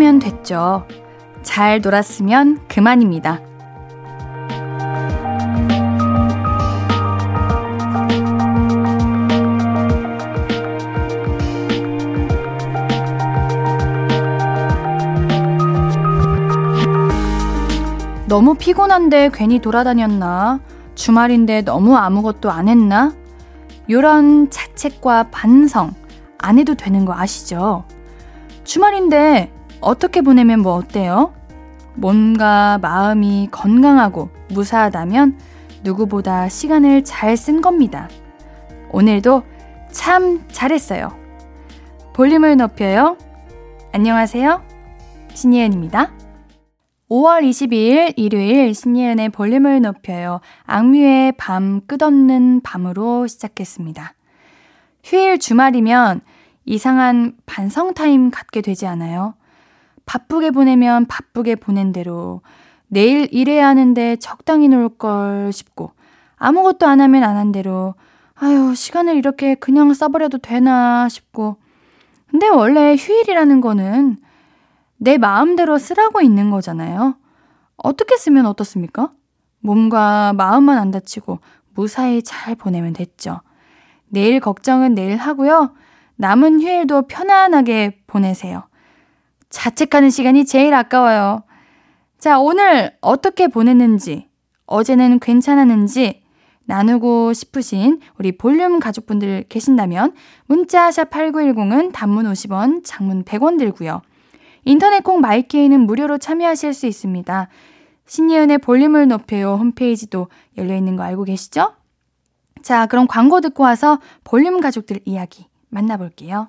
잘 쉬었으면 됐죠. 잘 놀았으면 그만입니다. 너무 피곤한데 괜히 돌아다녔나? 주말인데 너무 아무것도 안 했나? 요런 자책과 반성 안 해도 되는 거 아시죠? 주말인데 어떻게 보내면 뭐 어때요? 몸과 마음이 건강하고 무사하다면 누구보다 시간을 잘 쓴 겁니다. 오늘도 참 잘했어요. 볼륨을 높여요. 안녕하세요. 신예은입니다. 5월 22일 일요일 신예은의 볼륨을 높여요. 악뮤의 밤 끝없는 밤으로 시작했습니다. 휴일 주말이면 이상한 반성 타임 갖게 되지 않아요? 바쁘게 보내면 바쁘게 보낸 대로 내일 일해야 하는데 적당히 놀 걸 싶고 아무것도 안 하면 안 한 대로 아유 시간을 이렇게 그냥 써버려도 되나 싶고 근데 원래 휴일이라는 거는 내 마음대로 쓰라고 있는 거잖아요. 어떻게 쓰면 어떻습니까? 몸과 마음만 안 다치고 무사히 잘 보내면 됐죠. 내일 걱정은 내일 하고요. 남은 휴일도 편안하게 보내세요. 자책하는 시간이 제일 아까워요. 자, 오늘 어떻게 보냈는지, 어제는 괜찮았는지 나누고 싶으신 우리 볼륨 가족분들 계신다면 문자 샵 8910은 단문 50원, 장문 100원 들고요. 인터넷 콩 마이케이는 무료로 참여하실 수 있습니다. 신예은의 볼륨을 높여요 홈페이지도 열려 있는 거 알고 계시죠? 자, 그럼 광고 듣고 와서 볼륨 가족들 이야기 만나볼게요.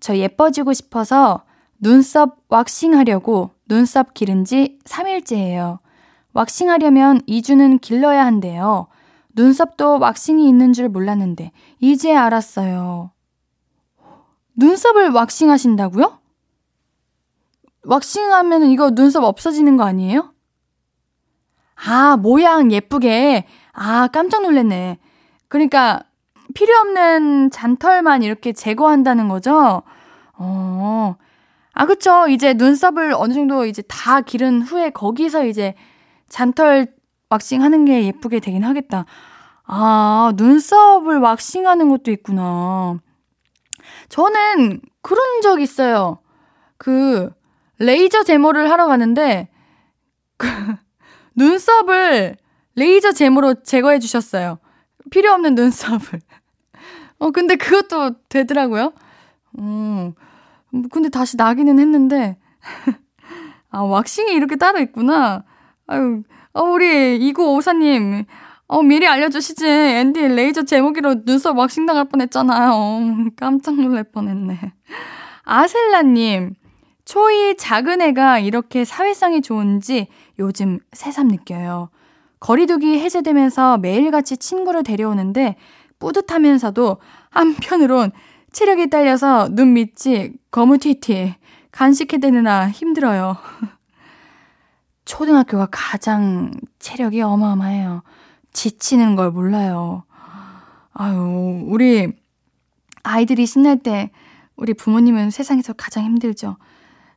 저 예뻐지고 싶어서 눈썹 왁싱 하려고 눈썹 기른 지 3일째예요. 왁싱 하려면 2주는 길러야 한대요. 눈썹도 왁싱이 있는 줄 몰랐는데, 이제 알았어요. 눈썹을 왁싱 하신다고요? 왁싱하면 이거 눈썹 없어지는 거 아니에요? 아, 모양 예쁘게. 아, 깜짝 놀랐네. 그러니까 필요 없는 잔털만 이렇게 제거한다는 거죠? 어. 아, 그쵸. 이제 눈썹을 어느 정도 이제 다 기른 후에 거기서 이제 잔털 왁싱 하는 게 예쁘게 되긴 하겠다. 아, 눈썹을 왁싱 하는 것도 있구나. 저는 그런 적 있어요. 그, 레이저 제모를 하러 가는데, 그, 눈썹을 레이저 제모로 제거해 주셨어요. 필요 없는 눈썹을. 어, 근데 그것도 되더라고요. 음, 근데 다시 나기는 했는데, 아, 왁싱이 이렇게 따로 있구나. 아유, 어, 우리 2954님, 어, 미리 알려주시지. 앤디 레이저 제모기로 눈썹 왁싱 당할 뻔 했잖아요. 깜짝 놀랄 뻔 했네. 아셀라님, 초이 작은 애가 이렇게 사회성이 좋은지 요즘 새삼 느껴요. 거리두기 해제되면서 매일같이 친구를 데려오는데 뿌듯하면서도 한편으론 체력이 딸려서 눈 밑이 거무튀튀 간식해대느라 힘들어요. 초등학교가 가장 체력이 어마어마해요. 지치는 걸 몰라요. 아유, 우리 아이들이 신날 때 우리 부모님은 세상에서 가장 힘들죠.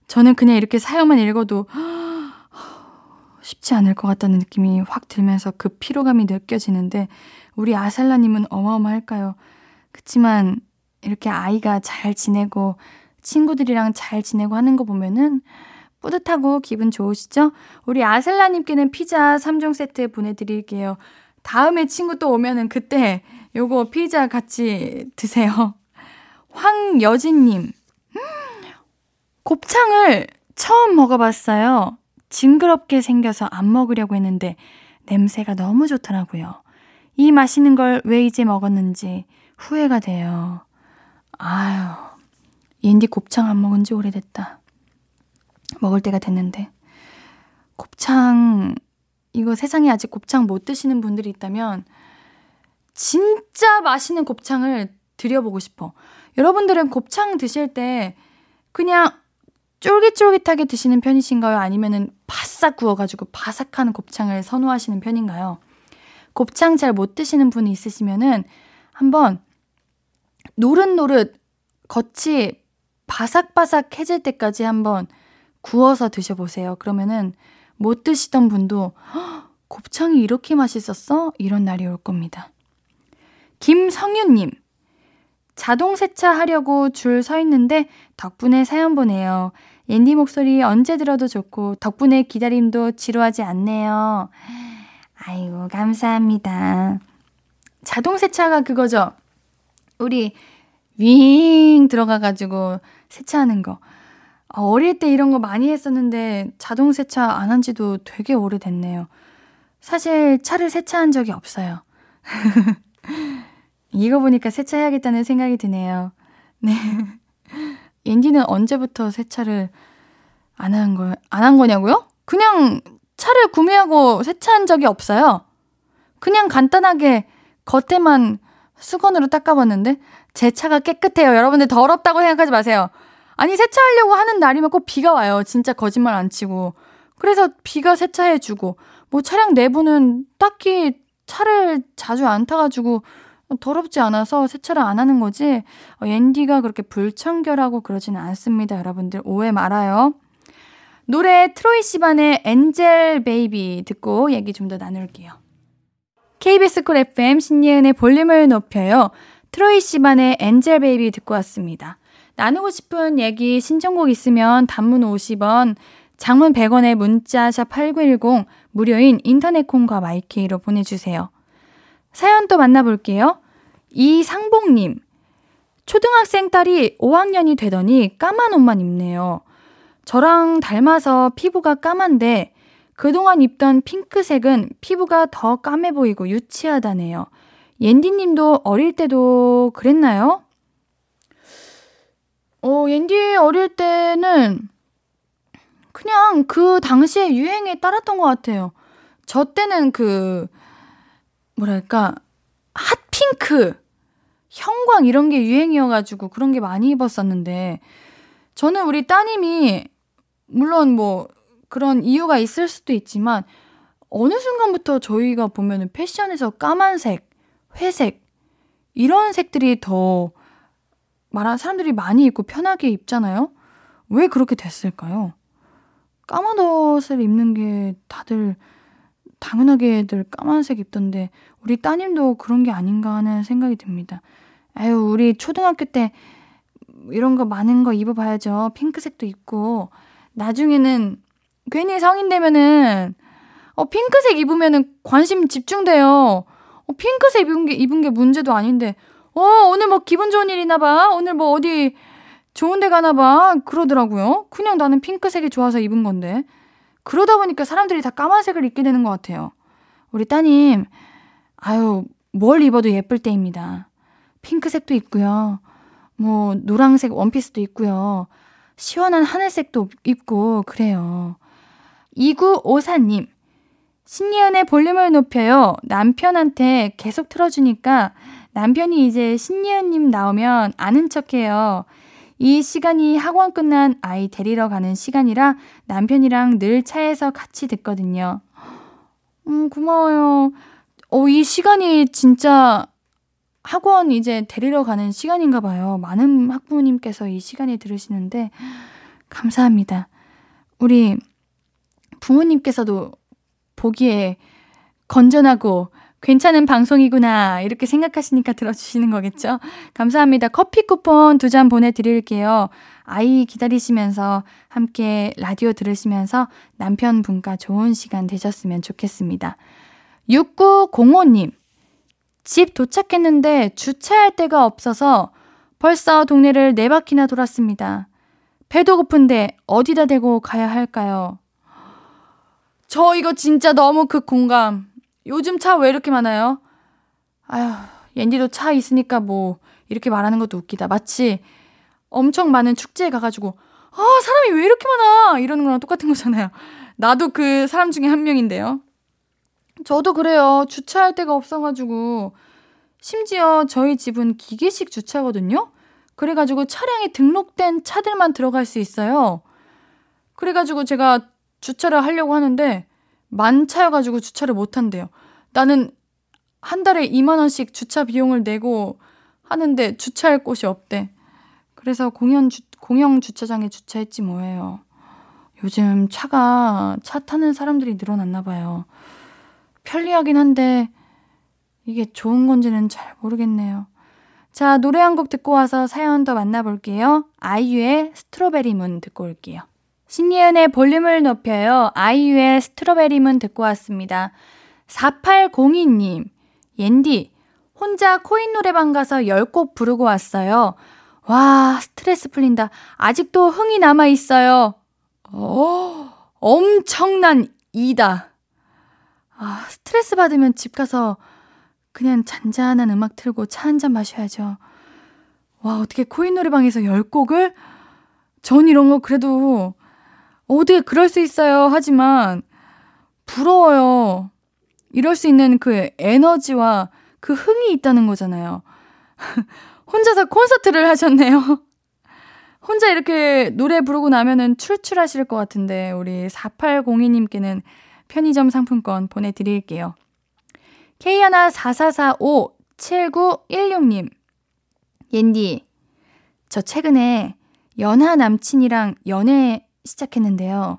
저는 그냥 이렇게 사연만 읽어도 쉽지 않을 것 같다는 느낌이 확 들면서 그 피로감이 느껴지는데 우리 아살라님은 어마어마할까요? 그치만 이렇게 아이가 잘 지내고 친구들이랑 잘 지내고 하는 거 보면은 뿌듯하고 기분 좋으시죠? 우리 아셀라님께는 피자 3종 세트 보내드릴게요. 다음에 친구 또 오면은 그때 요거 피자 같이 드세요. 황여진님. 곱창을 처음 먹어봤어요. 징그럽게 생겨서 안 먹으려고 했는데 냄새가 너무 좋더라고요. 이 맛있는 걸 왜 이제 먹었는지 후회가 돼요. 아유, 옌디 곱창 안 먹은 지 오래됐다. 먹을 때가 됐는데. 곱창, 이거 세상에 아직 곱창 못 드시는 분들이 있다면, 진짜 맛있는 곱창을 드려보고 싶어. 여러분들은 곱창 드실 때 그냥 쫄깃쫄깃하게 드시는 편이신가요? 아니면은 바싹 구워가지고 바삭한 곱창을 선호하시는 편인가요? 곱창 잘 못 드시는 분이 있으시면은 한번 노릇노릇 겉이 바삭바삭 해질 때까지 한번 구워서 드셔보세요. 그러면은 못 드시던 분도 곱창이 이렇게 맛있었어? 이런 날이 올 겁니다. 김성윤님, 자동 세차하려고 줄 서 있는데 덕분에 사연 보내요. 옌디 목소리 언제 들어도 좋고 덕분에 기다림도 지루하지 않네요. 아이고, 감사합니다. 자동 세차가 그거죠. 우리 윙 들어가가지고 세차하는 거. 아, 어릴 때 이런 거 많이 했었는데 자동 세차 안 한 지도 되게 오래됐네요. 사실 차를 세차한 적이 없어요. 이거 보니까 세차해야겠다는 생각이 드네요. 네. 옌디는 언제부터 세차를 안 한 거, 안 한 거냐고요? 그냥 차를 구매하고 세차한 적이 없어요. 그냥 간단하게 겉에만 수건으로 닦아봤는데 제 차가 깨끗해요. 여러분들 더럽다고 생각하지 마세요. 아니 세차하려고 하는 날이면 꼭 비가 와요. 진짜 거짓말 안 치고. 그래서 비가 세차해주고 뭐 차량 내부는 딱히 차를 자주 안 타가지고 더럽지 않아서 세차를 안 하는 거지 어, 앤디가 그렇게 불청결하고 그러지는 않습니다. 여러분들 오해 말아요. 노래 트로이 시반의 Angel Baby 듣고 얘기 좀 더 나눌게요. KBS Cool FM 신예은의 볼륨을 높여요. 트로이 시반의 Angel Baby 듣고 왔습니다. 나누고 싶은 얘기 신청곡 있으면 단문 50원, 장문 100원의 문자 샵 8910 무료인 인터넷 콩과 my K로 보내주세요. 사연 또 만나볼게요. 이상봉님. 초등학생 딸이 5학년이 되더니 까만 옷만 입네요. 저랑 닮아서 피부가 까만데 그동안 입던 핑크색은 피부가 더 까매 보이고 유치하다네요. 옌디님도 어릴 때도 그랬나요? 어, 옌디 어릴 때는 그냥 그 당시에 유행에 따랐던 것 같아요. 저 때는 그, 뭐랄까, 핫핑크, 형광 이런 게 유행이어가지고 그런 게 많이 입었었는데, 저는 우리 따님이, 물론 뭐, 그런 이유가 있을 수도 있지만, 어느 순간부터 저희가 보면은 패션에서 까만색, 회색, 이런 색들이 더 말한 사람들이 많이 입고 편하게 입잖아요? 왜 그렇게 됐을까요? 까만 옷을 입는 게 다들 당연하게들 까만색 입던데 우리 따님도 그런 게 아닌가 하는 생각이 듭니다. 아유, 우리 초등학교 때 이런 거 많은 거 입어봐야죠. 핑크색도 입고 나중에는 괜히 성인 되면은 어 핑크색 입으면은 관심 집중돼요. 어, 핑크색 입은 게 입은 게 문제도 아닌데 어 오늘 뭐 기분 좋은 일이나 봐. 오늘 뭐 어디 좋은 데 가나 봐. 그러더라고요. 그냥 나는 핑크색이 좋아서 입은 건데. 그러다 보니까 사람들이 다 까만색을 입게 되는 것 같아요. 우리 따님, 아유, 뭘 입어도 예쁠 때입니다. 핑크색도 있고요. 뭐, 노랑색 원피스도 있고요. 시원한 하늘색도 입고, 그래요. 2954님, 신예은의 볼륨을 높여요. 남편한테 계속 틀어주니까 남편이 이제 신예은님 나오면 아는 척해요. 이 시간이 학원 끝난 아이 데리러 가는 시간이라 남편이랑 늘 차에서 같이 듣거든요. 음, 고마워요. 어, 이 시간이 진짜 학원 이제 데리러 가는 시간인가 봐요. 많은 학부모님께서 이 시간에 들으시는데, 감사합니다. 우리 부모님께서도 보기에 건전하고 괜찮은 방송이구나. 이렇게 생각하시니까 들어주시는 거겠죠? 감사합니다. 커피 쿠폰 두 잔 보내드릴게요. 아이 기다리시면서 함께 라디오 들으시면서 남편분과 좋은 시간 되셨으면 좋겠습니다. 6905님. 집 도착했는데 주차할 데가 없어서 벌써 동네를 네 바퀴나 돌았습니다. 배도 고픈데 어디다 대고 가야 할까요? 저 이거 진짜 너무 그 공감. 요즘 차 왜 이렇게 많아요? 아휴, 옌디도 차 있으니까 뭐, 이렇게 말하는 것도 웃기다. 마치 엄청 많은 축제에 가가지고, 아, 사람이 왜 이렇게 많아? 이러는 거랑 똑같은 거잖아요. 나도 그 사람 중에 한 명인데요. 저도 그래요. 주차할 데가 없어가지고. 심지어 저희 집은 기계식 주차거든요? 그래가지고 차량에 등록된 차들만 들어갈 수 있어요. 그래가지고 제가 주차를 하려고 하는데 만차여가지고 주차를 못 한대요. 나는 한 달에 2만원씩 주차 비용을 내고 하는데 주차할 곳이 없대. 그래서 공연 주, 공영 주차장에 주차했지 뭐예요. 요즘 차가, 차 타는 사람들이 늘어났나 봐요. 편리하긴 한데, 이게 좋은 건지는 잘 모르겠네요. 자, 노래 한 곡 듣고 와서 사연 더 만나볼게요. 아이유의 스트로베리 문 듣고 올게요. 신예은의 볼륨을 높여요. 아이유의 스트로베리 문 듣고 왔습니다. 4802님, 옌디, 혼자 코인 노래방 가서 10곡 부르고 왔어요. 와, 스트레스 풀린다. 아직도 흥이 남아 있어요. 어, 엄청난 이다. 아, 스트레스 받으면 집 가서 그냥 잔잔한 음악 틀고 차 한 잔 마셔야죠. 와, 어떻게 코인 노래방에서 10곡을? 전 이런 거 그래도 어떻게 그럴 수 있어요. 하지만 부러워요. 이럴 수 있는 그 에너지와 그 흥이 있다는 거잖아요. 혼자서 콘서트를 하셨네요. 혼자 이렇게 노래 부르고 나면은 출출하실 것 같은데, 우리 4802님께는 편의점 상품권 보내드릴게요. K144457916님. 옌디, 저 최근에 연하 남친이랑 연애 시작했는데요.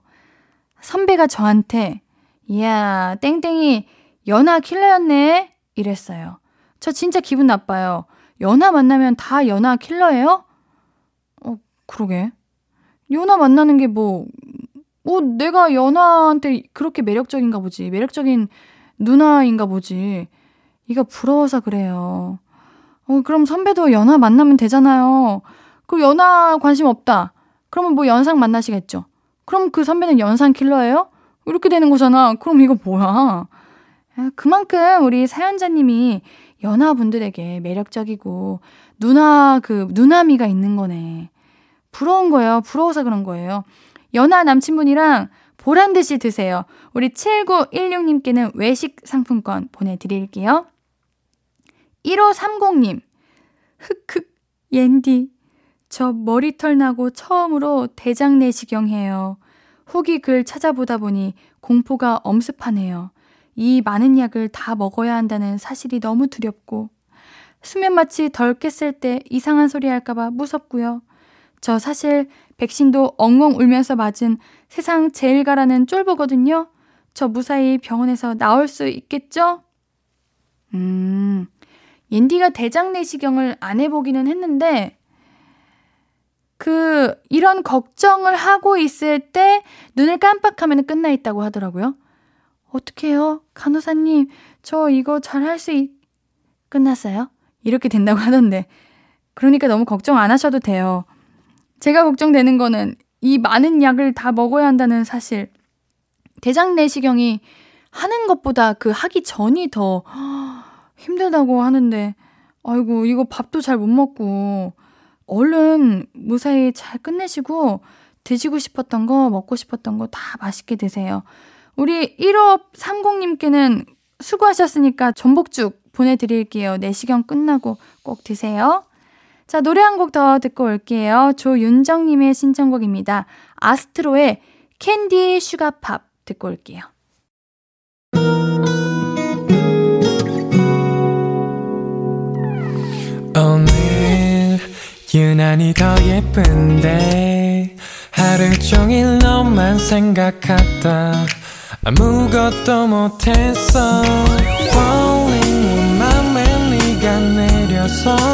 선배가 저한테, 이야, 땡땡이 연하 킬러였네? 이랬어요. 저 진짜 기분 나빠요. 연하 만나면 다 연하 킬러예요? 어, 그러게. 연하 만나는 게 뭐, 뭐, 내가 연하한테 그렇게 매력적인가 보지. 매력적인 누나인가 보지. 이거 부러워서 그래요. 어, 그럼 선배도 연하 만나면 되잖아요. 그 연하 관심 없다. 그러면 뭐 연상 만나시겠죠. 그럼 그 선배는 연상 킬러예요? 이렇게 되는 거잖아. 그럼 이거 뭐야? 그만큼 우리 사연자님이 연하분들에게 매력적이고 누나 그 누나미가 있는 거네. 부러운 거예요. 부러워서 그런 거예요. 연하 남친분이랑 보란 듯이 드세요. 우리 7916님께는 외식 상품권 보내드릴게요. 1530님, 흑흑, 옌디. 저 머리털 나고 처음으로 대장 내시경 해요. 후기 글 찾아보다 보니 공포가 엄습하네요. 이 많은 약을 다 먹어야 한다는 사실이 너무 두렵고 수면 마취 덜 깼을 때 이상한 소리 할까봐 무섭고요. 저 사실 백신도 엉엉 울면서 맞은 세상 제일 가라는 쫄보거든요. 저 무사히 병원에서 나올 수 있겠죠? 음, 옌디가 대장 내시경을 안 해보기는 했는데, 그, 이런 걱정을 하고 있을 때 눈을 깜빡하면 끝나 있다고 하더라고요. 어떡해요? 간호사님, 저 이거 잘 할 수 있... 끝났어요? 이렇게 된다고 하던데. 그러니까 너무 걱정 안 하셔도 돼요. 제가 걱정되는 거는 이 많은 약을 다 먹어야 한다는 사실. 대장 내시경이 하는 것보다 그 하기 전이 더 힘들다고 하는데, 아이고, 이거 밥도 잘 못 먹고, 얼른 무사히 잘 끝내시고, 드시고 싶었던 거, 먹고 싶었던 거 다 맛있게 드세요. 우리 1530님께는 수고하셨으니까 전복죽 보내드릴게요. 내시경 끝나고 꼭 드세요. 자, 노래 한 곡 더 듣고 올게요. 조윤정님의 신청곡입니다. 아스트로의 Candy Sugar Pop 듣고 올게요. 오늘 유난히 더 예쁜데 하루 종일 너만 생각하다 아무것도 못했어 Falling 맘에 네가 내려서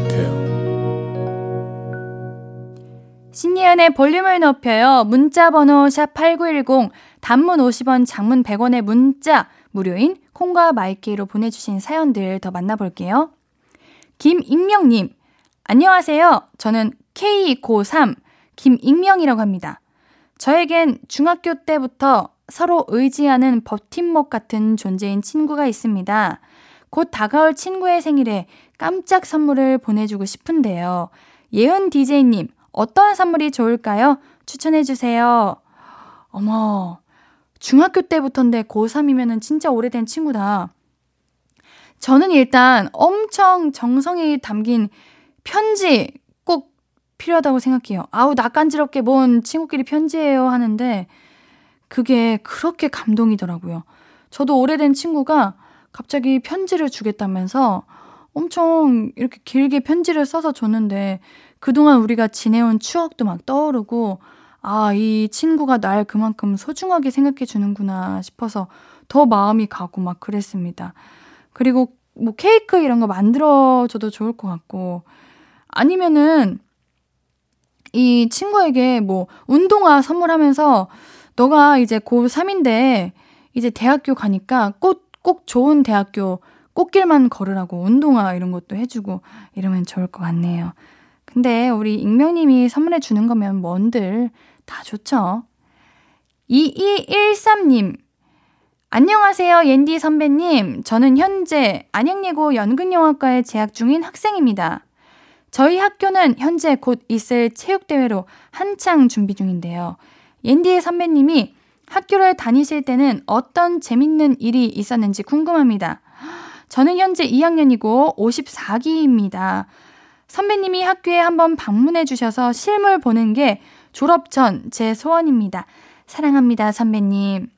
신예은의 볼륨을 높여요. 문자 번호 샵8910 단문 50원, 장문 100원의 문자 무료인 콩과 마이케이로 보내주신 사연들 더 만나볼게요. 김익명님, 안녕하세요. 저는 K93 김익명이라고 합니다. 저에겐 중학교 때부터 서로 의지하는 버팀목 같은 존재인 친구가 있습니다. 곧 다가올 친구의 생일에 깜짝 선물을 보내주고 싶은데요. 예은 DJ님, 어떤 선물이 좋을까요? 추천해주세요. 어머, 중학교 때부터인데 고3이면은 진짜 오래된 친구다. 저는 일단 엄청 정성이 담긴 편지 꼭 필요하다고 생각해요. 아우, 낯간지럽게 뭔 친구끼리 편지예요 하는데 그게 그렇게 감동이더라고요. 저도 오래된 친구가 갑자기 편지를 주겠다면서 엄청 이렇게 길게 편지를 써서 줬는데 그동안 우리가 지내온 추억도 막 떠오르고 아, 이 친구가 날 그만큼 소중하게 생각해 주는구나 싶어서 더 마음이 가고 막 그랬습니다. 그리고 뭐 케이크 이런 거 만들어줘도 좋을 것 같고 아니면은 이 친구에게 뭐 운동화 선물하면서 너가 이제 고3인데 이제 대학교 가니까 꼭, 꼭 좋은 대학교 꽃길만 걸으라고 운동화 이런 것도 해주고 이러면 좋을 것 같네요. 근데 우리 익명님이 선물해 주는 거면 뭔들 다 좋죠. 2213님, 안녕하세요, 옌디 선배님. 저는 현재 안양예고 연극영화과에 재학 중인 학생입니다. 저희 학교는 현재 곧 있을 체육대회로 한창 준비 중인데요. 옌디의 선배님이 학교를 다니실 때는 어떤 재밌는 일이 있었는지 궁금합니다. 저는 현재 2학년이고 54기입니다. 선배님이 학교에 한번 방문해 주셔서 실물 보는 게 졸업 전 제 소원입니다. 사랑합니다, 선배님.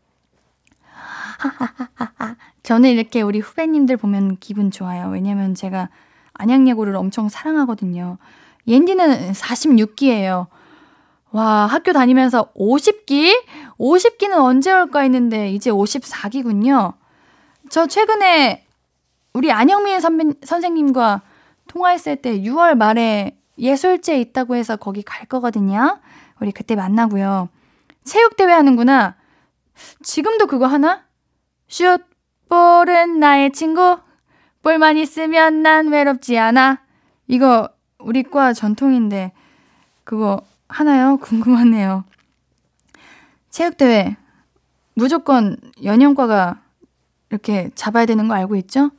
저는 이렇게 우리 후배님들 보면 기분 좋아요. 왜냐면 제가 안양예고를 엄청 사랑하거든요. 옌디는 46기예요. 와, 학교 다니면서 50기? 50기는 언제 올까 했는데 이제 54기군요. 저 최근에 우리 안영민 선배, 선생님과 통화했을 때 6월 말에 예술제 있다고 해서 거기 갈 거거든요. 우리 그때 만나고요. 체육대회 하는구나. 지금도 그거 하나? 슛, 볼은 나의 친구. 볼만 있으면 난 외롭지 않아. 이거 우리 과 전통인데 그거 하나요? 궁금하네요. 체육대회 무조건 연영과가 이렇게 잡아야 되는 거 알고 있죠?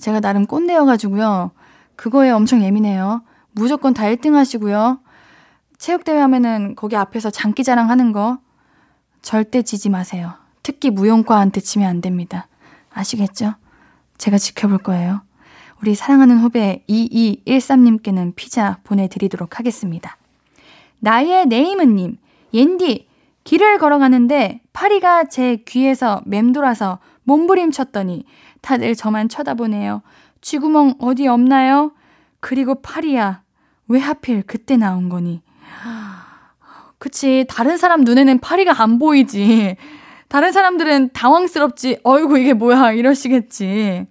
제가 나름 꼰대여가지고요. 그거에 엄청 예민해요. 무조건 다 1등 하시고요. 체육대회 하면은 거기 앞에서 장기자랑 하는 거 절대 지지 마세요. 특히 무용과한테 지면 안 됩니다. 아시겠죠? 제가 지켜볼 거예요. 우리 사랑하는 후배 2213님께는 피자 보내드리도록 하겠습니다. 나의 네이무님, 옌디, 길을 걸어가는데 파리가 제 귀에서 맴돌아서 몸부림쳤더니 다들 저만 쳐다보네요. 쥐구멍 어디 없나요? 그리고 파리야, 왜 하필 그때 나온 거니? 그치, 다른 사람 눈에는 파리가 안 보이지. 다른 사람들은 당황스럽지. 어이구, 이게 뭐야. 이러시겠지.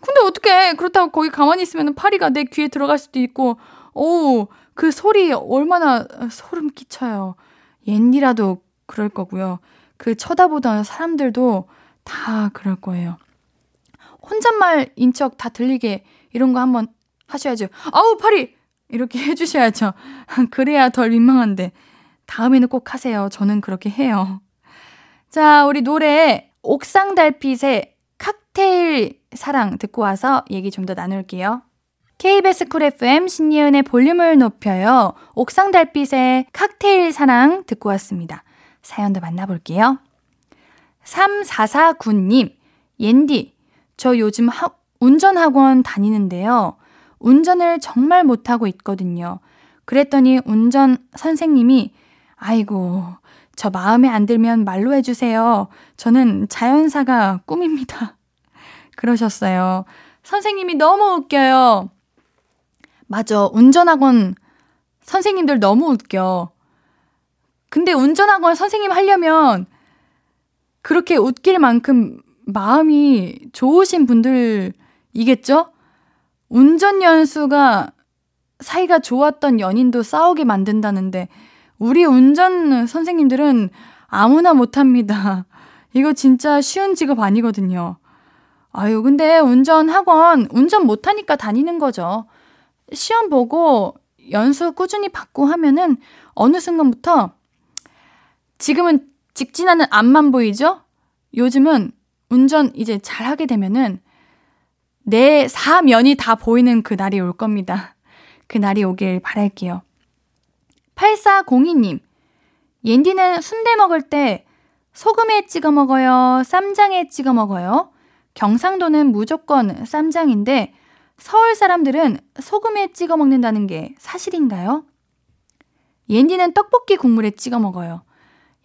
근데 어떻게 그렇다고 거기 가만히 있으면 파리가 내 귀에 들어갈 수도 있고, 어우, 그 소리 얼마나 소름 끼쳐요. 옌디라도 그럴 거고요. 그 쳐다보던 사람들도 다 그럴 거예요. 혼잣말인 척 다 들리게 이런 거 한번 하셔야죠. 아우, 파리! 이렇게 해주셔야죠. 그래야 덜 민망한데. 다음에는 꼭 하세요. 저는 그렇게 해요. 자, 우리 노래 옥상 달빛의 칵테일 사랑 듣고 와서 얘기 좀 더 나눌게요. KBS 쿨 FM 신예은의 볼륨을 높여요. 옥상 달빛의 칵테일 사랑 듣고 왔습니다. 사연도 만나볼게요. 3449님, 옌디, 저 요즘 하, 운전 학원 다니는데요. 운전을 정말 못하고 있거든요. 그랬더니 운전 선생님이, 아이고, 저 마음에 안 들면 말로 해주세요. 저는 자연사가 꿈입니다. 그러셨어요. 선생님이 너무 웃겨요. 맞아. 운전학원 선생님들 너무 웃겨. 근데 운전학원 선생님 하려면 그렇게 웃길 만큼 마음이 좋으신 분들이겠죠? 운전 연수가 사이가 좋았던 연인도 싸우게 만든다는데 우리 운전 선생님들은 아무나 못합니다. 이거 진짜 쉬운 직업 아니거든요. 아유, 근데 운전 학원, 운전 못하니까 다니는 거죠. 시험 보고 연수 꾸준히 받고 하면은 어느 순간부터 지금은 직진하는 앞만 보이죠? 요즘은 운전 이제 잘 하게 되면은 내 사면이 다 보이는 그 날이 올 겁니다. 그 날이 오길 바랄게요. 8402님, 옌디는 순대 먹을 때 소금에 찍어 먹어요? 쌈장에 찍어 먹어요? 경상도는 무조건 쌈장인데 서울 사람들은 소금에 찍어 먹는다는 게 사실인가요? 옌디는 떡볶이 국물에 찍어 먹어요.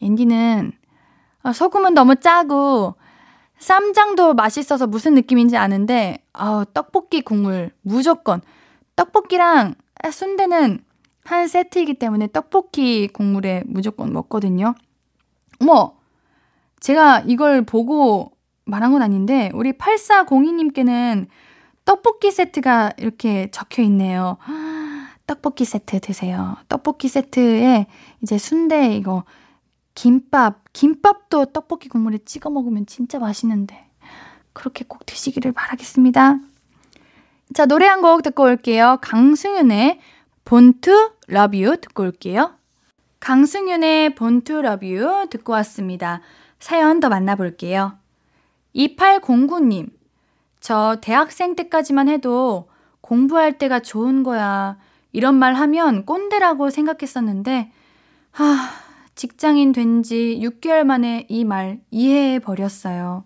옌디는 아, 소금은 너무 짜고 쌈장도 맛있어서 무슨 느낌인지 아는데 아, 떡볶이 국물 무조건 떡볶이랑 순대는 한 세트이기 때문에 떡볶이 국물에 무조건 먹거든요. 어머, 제가 이걸 보고 말한 건 아닌데, 우리 8402님께는 떡볶이 세트가 이렇게 적혀 있네요. 떡볶이 세트 드세요. 떡볶이 세트에 이제 순대 이거 김밥, 김밥도 떡볶이 국물에 찍어 먹으면 진짜 맛있는데. 그렇게 꼭 드시기를 바라겠습니다. 자, 노래 한 곡 듣고 올게요. 강승윤의 Born To Love You 듣고 올게요. 강승윤의 Born To Love You 듣고 왔습니다. 사연 더 만나볼게요. 2809님, 저 대학생 때까지만 해도 공부할 때가 좋은 거야. 이런 말 하면 꼰대라고 생각했었는데, 하, 직장인 된 지 6개월 만에 이 말 이해해 버렸어요.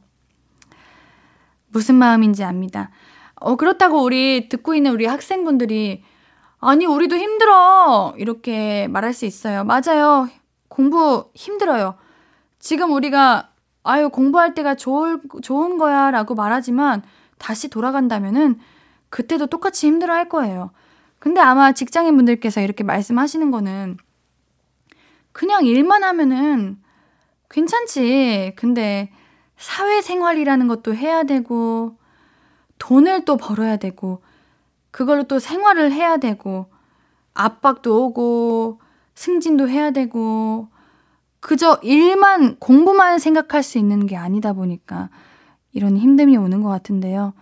무슨 마음인지 압니다. 어, 그렇다고 우리 듣고 있는 우리 학생분들이 아니, 우리도 힘들어. 이렇게 말할 수 있어요. 맞아요. 공부 힘들어요. 지금 우리가 아유, 공부할 때가 좋을, 좋은 거야 라고 말하지만 다시 돌아간다면은 그때도 똑같이 힘들어 할 거예요. 근데 아마 직장인 분들께서 이렇게 말씀하시는 거는 그냥 일만 하면은 괜찮지. 근데 사회생활이라는 것도 해야 되고 돈을 또 벌어야 되고 그걸로 또 생활을 해야 되고 압박도 오고 승진도 해야 되고 그저 일만 공부만 생각할 수 있는 게 아니다 보니까 이런 힘듦이 오는 것 같은데요.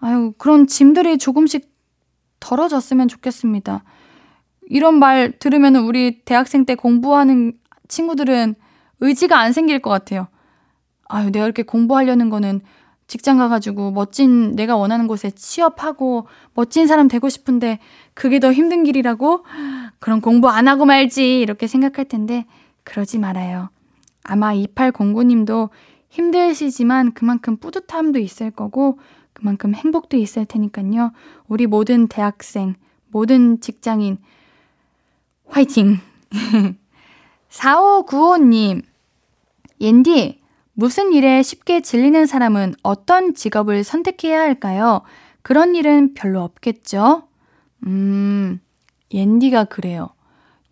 아유 그런 짐들이 조금씩 덜어졌으면 좋겠습니다. 이런 말 들으면 우리 대학생 때 공부하는 친구들은 의지가 안 생길 것 같아요. 아유, 내가 이렇게 공부하려는 거는 직장 가가지고 멋진 내가 원하는 곳에 취업하고 멋진 사람 되고 싶은데 그게 더 힘든 길이라고? 그럼 공부 안 하고 말지. 이렇게 생각할 텐데 그러지 말아요. 아마 2809님도 힘드시지만 그만큼 뿌듯함도 있을 거고 그만큼 행복도 있을 테니까요. 우리 모든 대학생, 모든 직장인, 화이팅! 4595님, 옌디, 무슨 일에 쉽게 질리는 사람은 어떤 직업을 선택해야 할까요? 그런 일은 별로 없겠죠? 음, 옌디가 그래요.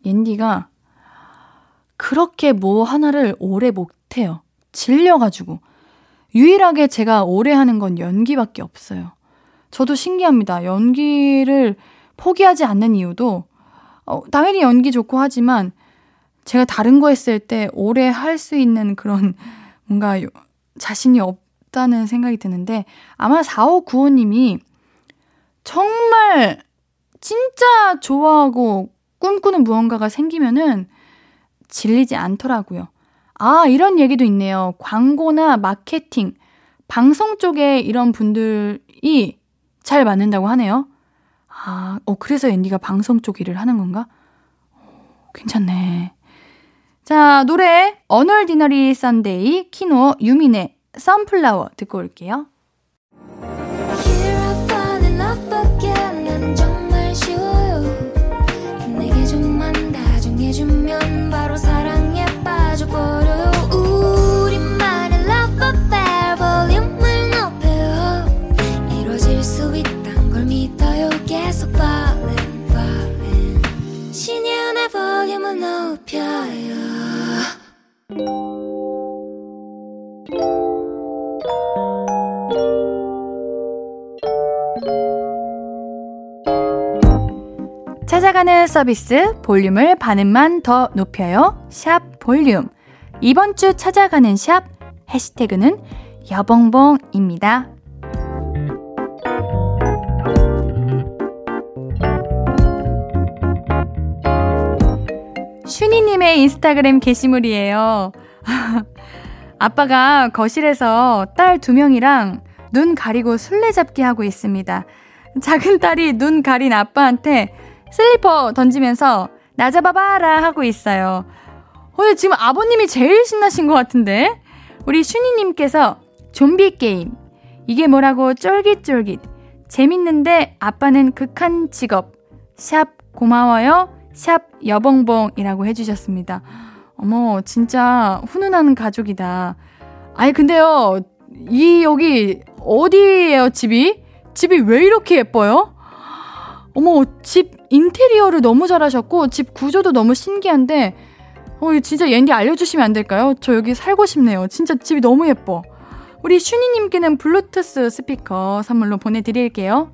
옌디가 그렇게 뭐 하나를 오래 못해요. 질려가지고. 유일하게 제가 오래 하는 건 연기밖에 없어요. 저도 신기합니다. 연기를 포기하지 않는 이유도, 어, 당연히 연기 좋고 하지만, 제가 다른 거 했을 때 오래 할 수 있는 그런 뭔가 자신이 없다는 생각이 드는데 아마 4595님이 정말 진짜 좋아하고 꿈꾸는 무언가가 생기면은 질리지 않더라고요. 아, 이런 얘기도 있네요. 광고나 마케팅, 방송 쪽에 이런 분들이 잘 맞는다고 하네요. 아, 어, 그래서 앤디가 방송 쪽 일을 하는 건가? 어, 괜찮네. 자, 노래 An Ordinary Sunday 키노 유민의 Sunflower 듣고 올게요. 찾아가는 서비스 볼륨을 반음만 더 높여요. 샵 볼륨. 이번 주 찾아가는 샵 해시태그는 여봉봉입니다. 슈니님의 인스타그램 게시물이에요. 아빠가 거실에서 딸 두 명이랑 눈 가리고 술래잡기 하고 있습니다. 작은 딸이 눈 가린 아빠한테 슬리퍼 던지면서 나 잡아봐라 하고 있어요. 오늘 지금 아버님이 제일 신나신 것 같은데? 우리 슈니님께서 좀비 게임. 이게 뭐라고 쫄깃쫄깃. 재밌는데 아빠는 극한 직업. 샵 고마워요. 샵 여봉봉이라고 해주셨습니다. 어머, 진짜 훈훈한 가족이다. 아니, 근데요, 이, 여기, 어디에요, 집이? 집이 왜 이렇게 예뻐요? 어머, 집 인테리어를 너무 잘하셨고, 집 구조도 너무 신기한데, 어, 진짜 옌디 알려주시면 안 될까요? 저 여기 살고 싶네요. 진짜 집이 너무 예뻐. 우리 슈니님께는 블루투스 스피커 선물로 보내드릴게요.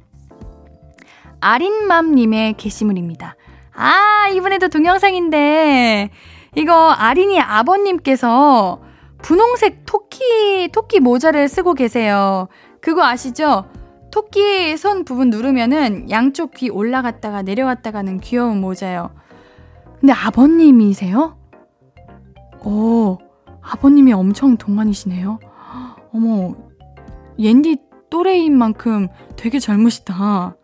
아린맘님의 게시물입니다. 아, 이번에도 동영상인데, 이거 아린이 아버님께서 분홍색 토끼, 토끼 모자를 쓰고 계세요. 그거 아시죠? 토끼 손 부분 누르면은 양쪽 귀 올라갔다가 내려갔다가는 귀여운 모자요. 근데 아버님이세요? 오, 아버님이 엄청 동안이시네요. 어머, 옌디 또래인 만큼 되게 젊으시다.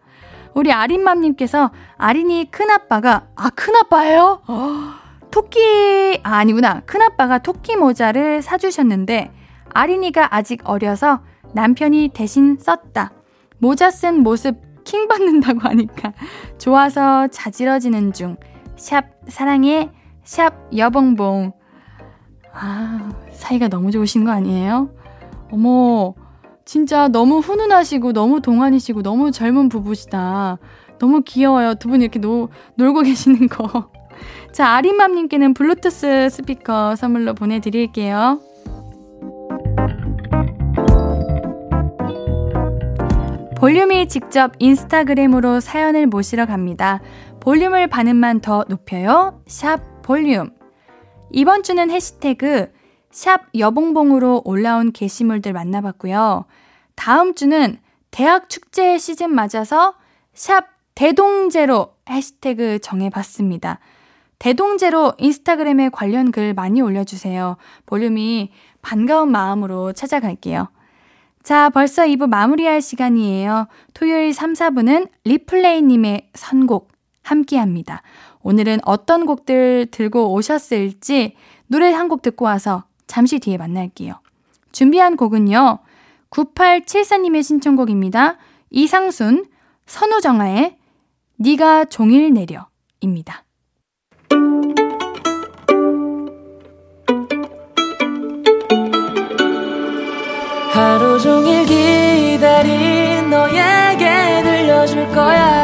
우리 아린맘님께서 아린이 큰아빠가, 아, 큰아빠예요? 토끼, 아, 아니구나. 큰아빠가 토끼 모자를 사주셨는데, 아린이가 아직 어려서 남편이 대신 썼다. 모자 쓴 모습 킹 받는다고 하니까 좋아서 자지러지는 중. 샵 사랑해. 샵 여봉봉. 아, 사이가 너무 좋으신 거 아니에요? 어머, 진짜 너무 훈훈하시고 너무 동안이시고 너무 젊은 부부시다. 너무 귀여워요. 두 분 이렇게 노, 놀고 계시는 거. 자, 아리맘님께는 블루투스 스피커 선물로 보내드릴게요. 볼륨이 직접 인스타그램으로 사연을 모시러 갑니다. 볼륨을 반음만 더 높여요. 샵 볼륨. 이번 주는 해시태그 샵 여봉봉으로 올라온 게시물들 만나봤고요. 다음 주는 대학 축제 시즌 맞아서 샵 대동제로 해시태그 정해봤습니다. 대동제로 인스타그램에 관련 글 많이 올려주세요. 볼륨이 반가운 마음으로 찾아갈게요. 자, 벌써 2부 마무리할 시간이에요. 토요일 3, 4부는 리플레이님의 선곡 함께 합니다. 오늘은 어떤 곡들 들고 오셨을지 노래 한 곡 듣고 와서 잠시 뒤에 만날게요. 준비한 곡은요. 9874님의 신청곡입니다. 이상순, 선우정아의 네가 종일 내려입니다. 하루 종일 기다린 너에게 들려줄 거야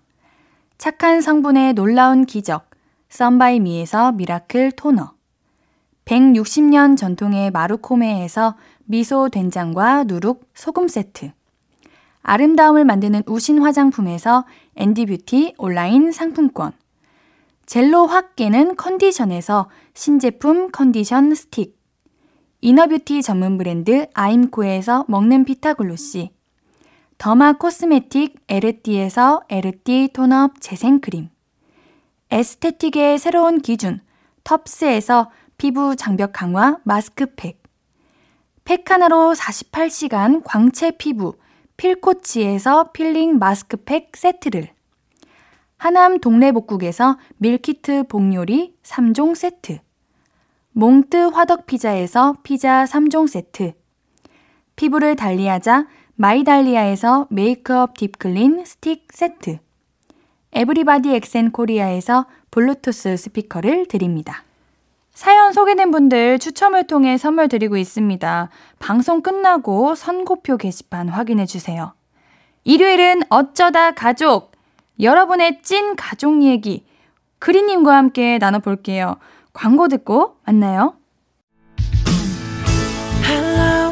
착한 성분의 놀라운 기적 썬바이미에서 miracle 토너, 160년 전통의 마루코메에서 미소 된장과 누룩 소금 세트, 아름다움을 만드는 우신 화장품에서 앤디뷰티 온라인 상품권. 젤로 확 깨는 컨디션에서 신제품 컨디션 스틱. inner beauty 전문 브랜드 아임코에서 먹는 피타글로시. derma cosmetic 에르띠에서 에르띠 tone up 재생크림. aesthetic의 새로운 기준 텁스에서 피부 장벽 강화 마스크팩. 팩 하나로 48시간 광채 피부 필코치에서 필링 마스크팩 세트를 하남 동래복국에서 밀키트 복요리 3종 세트 몽뜨 화덕피자에서 피자 3종 세트 피부를 달리하자 마이달리아에서 메이크업 deep clean 스틱 세트, 에브리바디 엑센 코리아에서 블루투스 스피커를 드립니다. 사연 소개된 분들 추첨을 통해 선물 드리고 있습니다. 방송 끝나고 선곡표 게시판 확인해 주세요. 일요일은 어쩌다 가족! 여러분의 찐 가족 얘기 크리님과 함께 나눠볼게요. 광고 듣고 만나요. Hello.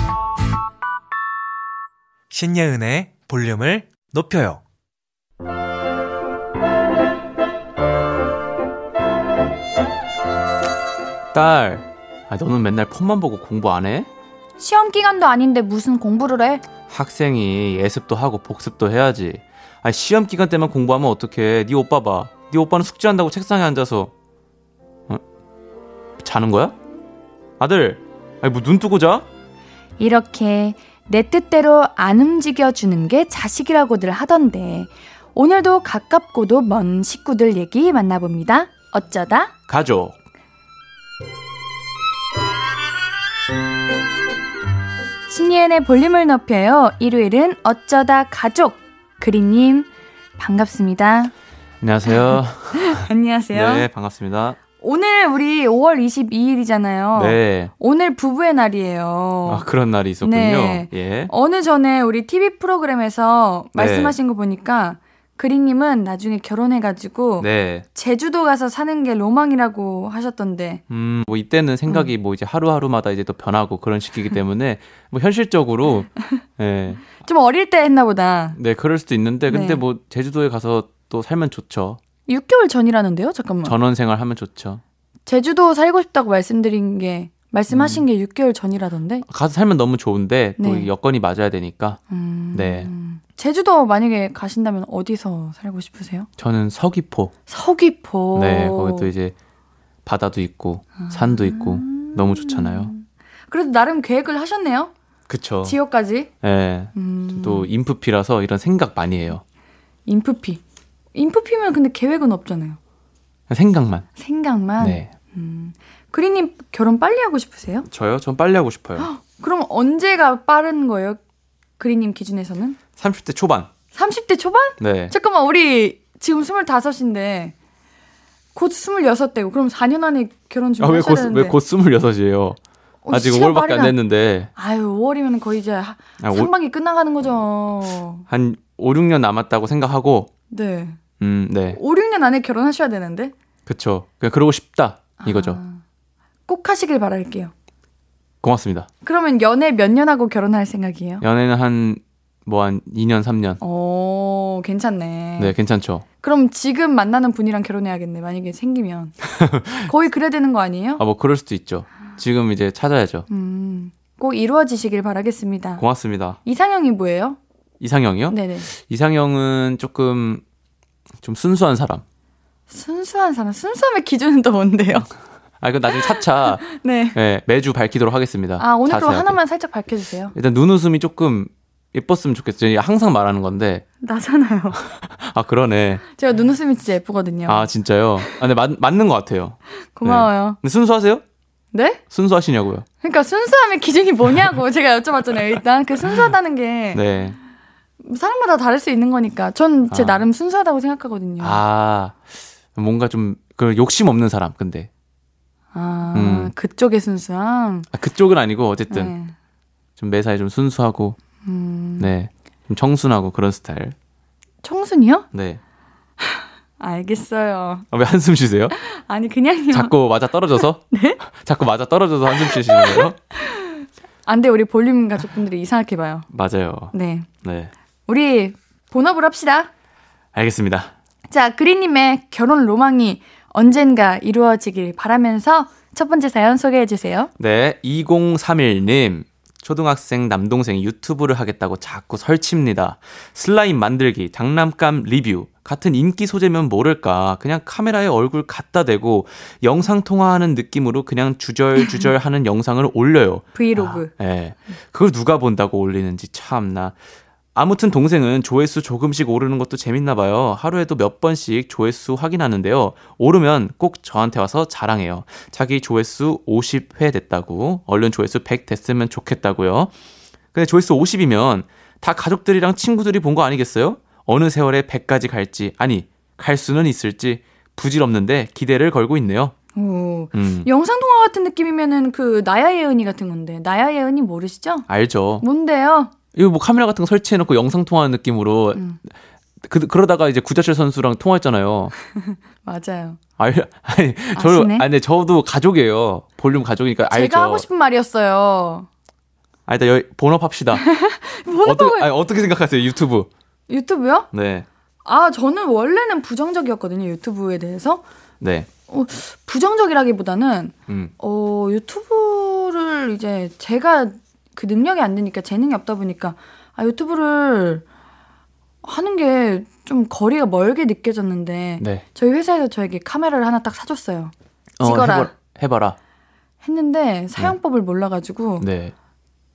신예은의 볼륨을 높여요. 딸, 아, 너는 맨날 폰만 보고 공부 안 해? 시험 기간도 아닌데 무슨 공부를 해? 학생이 예습도 하고 복습도 해야지. 아, 시험 기간 때만 공부하면 어떡해. 네 오빠 봐. 네 오빠는 숙제한다고 책상에 앉아서 어? 자는 거야? 아들, 아니 뭐 눈 뜨고 자? 이렇게 내 뜻대로 안 움직여 주는 게 자식이라고들 하던데 오늘도 가깝고도 먼 식구들 얘기 만나봅니다. 어쩌다 가족. 신예은의 볼륨을 높여요. 일요일은 어쩌다 가족. 그리님, 반갑습니다. 안녕하세요. 안녕하세요. 네, 반갑습니다. 오늘 우리 5월 22일이잖아요. 네. 오늘 부부의 날이에요. 아, 그런 날이 있었군요. 네. 예. 어느 전에 우리 TV 프로그램에서 네. 말씀하신 거 보니까 그리님은 나중에 결혼해가지고 네. 제주도 가서 사는 게 로망이라고 하셨던데 음, 뭐 이때는 생각이 뭐 이제 하루하루마다 이제 또 변하고 그런 시기이기 때문에 뭐 현실적으로 예. 좀 어릴 때 했나 보다. 네, 그럴 수도 있는데 근데 네. 뭐 제주도에 가서 또 살면 좋죠. 6개월 전이라는데요? 잠깐만. 전원 생활 하면 좋죠. 제주도 살고 싶다고 말씀드린 게 음. 말씀하신 게 6개월 전이라던데. 가서 살면 너무 좋은데 또 네. 여건이 맞아야 되니까 음, 네. 제주도 만약에 가신다면 어디서 살고 싶으세요? 저는 서귀포. 서귀포. 네, 거기 또 이제 바다도 있고 산도 있고 너무 좋잖아요. 그래도 나름 계획을 하셨네요. 그쵸. 지역까지. 네. 음, 또 인프피라서 이런 생각 많이 해요. 인프피. 인프 피면 근데 계획은 없잖아요. 생각만. 생각만. 네. 음. 그리님 결혼 빨리 하고 싶으세요? 저요? 전 빨리 하고 싶어요. 그럼 언제가 빠른 거예요? 그리님 기준에서는? 30대 초반. 30대 초반? 네. 잠깐만, 우리 지금 25인데 곧 26대고 그럼 4년 안에 결혼 좀 아, 왜 하셔야 곧, 되는데. 왜곧 26이에요? 어, 아직 시간 5월밖에 안. 됐는데. 아유, 5월이면 거의 이제 하- 아, 오- 상반기 끝나가는 거죠. 한 5, 6년 남았다고 생각하고, 네. 음, 네. 5, 6년 안에 결혼하셔야 되는데. 그쵸. 그냥 그러고 싶다. 이거죠. 아, 꼭 하시길 바랄게요. 고맙습니다. 그러면 연애 몇 년 하고 결혼할 생각이에요? 연애는 한, 뭐한 2년, 3년. 오, 괜찮네. 네, 괜찮죠. 그럼 지금 만나는 분이랑 결혼해야겠네. 만약에 생기면. 거의 그래야 되는 거 아니에요? 아, 뭐 그럴 수도 있죠. 지금 이제 찾아야죠. 음, 꼭 이루어지시길 바라겠습니다. 고맙습니다. 이상형이 뭐예요? 이상형이요? 네네. 이상형은 조금 좀 순수한 사람. 순수한 사람. 순수함의 기준은 또 뭔데요? 아, 이건 나중에 차차 네. 네, 매주 밝히도록 하겠습니다. 아, 오늘 그럼 자세하게. 하나만 살짝 밝혀주세요. 일단 눈웃음이 조금 예뻤으면 좋겠어요. 항상 말하는 건데. 나잖아요. 아, 그러네. 제가 눈웃음이 진짜 예쁘거든요. 아, 진짜요? 아, 근데 맞, 맞는 것 같아요. 고마워요. 근데 순수하세요? 네? 순수하시냐고요? 그러니까 순수함의 기준이 뭐냐고 제가 여쭤봤잖아요. 일단 그 순수하다는 게 네. 사람마다 다를 수 있는 거니까 전제 아. 나름 순수하다고 생각하거든요. 아, 뭔가 좀, 그 욕심 없는 사람, 근데. 아, 음. 그쪽의 순수함. 아, 그쪽은 아니고, 어쨌든. 네. 좀 매사에 좀 순수하고, 음, 네. 좀 청순하고 그런 스타일. 청순이요? 네. 알겠어요. 아, 왜 한숨 쉬세요? 아니 그냥요. 자꾸 맞아 떨어져서? 네? 자꾸 맞아 떨어져서 한숨 쉬시는 거예요? 안돼 우리 볼륨 가족분들이 이상하게 봐요. 맞아요. 네, 네. 우리 본업을 합시다. 알겠습니다. 자, 그리님의 결혼 로망이 언젠가 이루어지길 바라면서 첫 번째 사연 소개해 주세요. 네, 2031님. 초등학생 남동생이 유튜브를 하겠다고 자꾸 설칩니다. 슬라임 만들기, 장난감 리뷰, 같은 인기 소재면 모를까. 그냥 카메라에 얼굴 갖다 대고 영상 통화하는 느낌으로 그냥 주절주절 하는 영상을 올려요. 브이로그. 아, 예. 그걸 누가 본다고 올리는지 참나. 아무튼 동생은 조회수 조금씩 오르는 것도 재밌나 봐요. 하루에도 몇 번씩 조회수 확인하는데요. 오르면 꼭 저한테 와서 자랑해요. 자기 조회수 50회 됐다고. 얼른 조회수 100 됐으면 좋겠다고요. 근데 조회수 50이면 다 가족들이랑 친구들이 본 거 아니겠어요? 어느 세월에 100까지 갈지, 아니, 갈 수는 있을지 부질없는데 기대를 걸고 있네요. 오. 음. 영상통화 같은 느낌이면은 그 나야 예은이 같은 건데. 나야 예은이 모르시죠? 알죠. 뭔데요? 이거 뭐 카메라 같은 거 설치해놓고 영상 통화하는 느낌으로 음. 그, 그러다가 이제 구자철 선수랑 통화했잖아요. 맞아요. 알, 아니, 저, 아니, 저도 가족이에요. 볼륨 가족이니까 제가 알죠. 제가 하고 싶은 말이었어요. 아, 일단 여, 본업합시다. 어떻게, 아니, 어떻게 생각하세요, 유튜브? 유튜브요? 네. 아, 저는 원래는 부정적이었거든요, 유튜브에 대해서. 네. 어, 부정적이라기보다는, 음. 어, 유튜브를 이제 제가 그 능력이 안 되니까 재능이 없다 보니까 아 유튜브를 하는 게 좀 거리가 멀게 느껴졌는데 네. 저희 회사에서 저에게 카메라를 하나 딱 사줬어요. 어, 찍어라. 어, 해봐, 라 했는데 사용법을 네. 몰라가지고 네.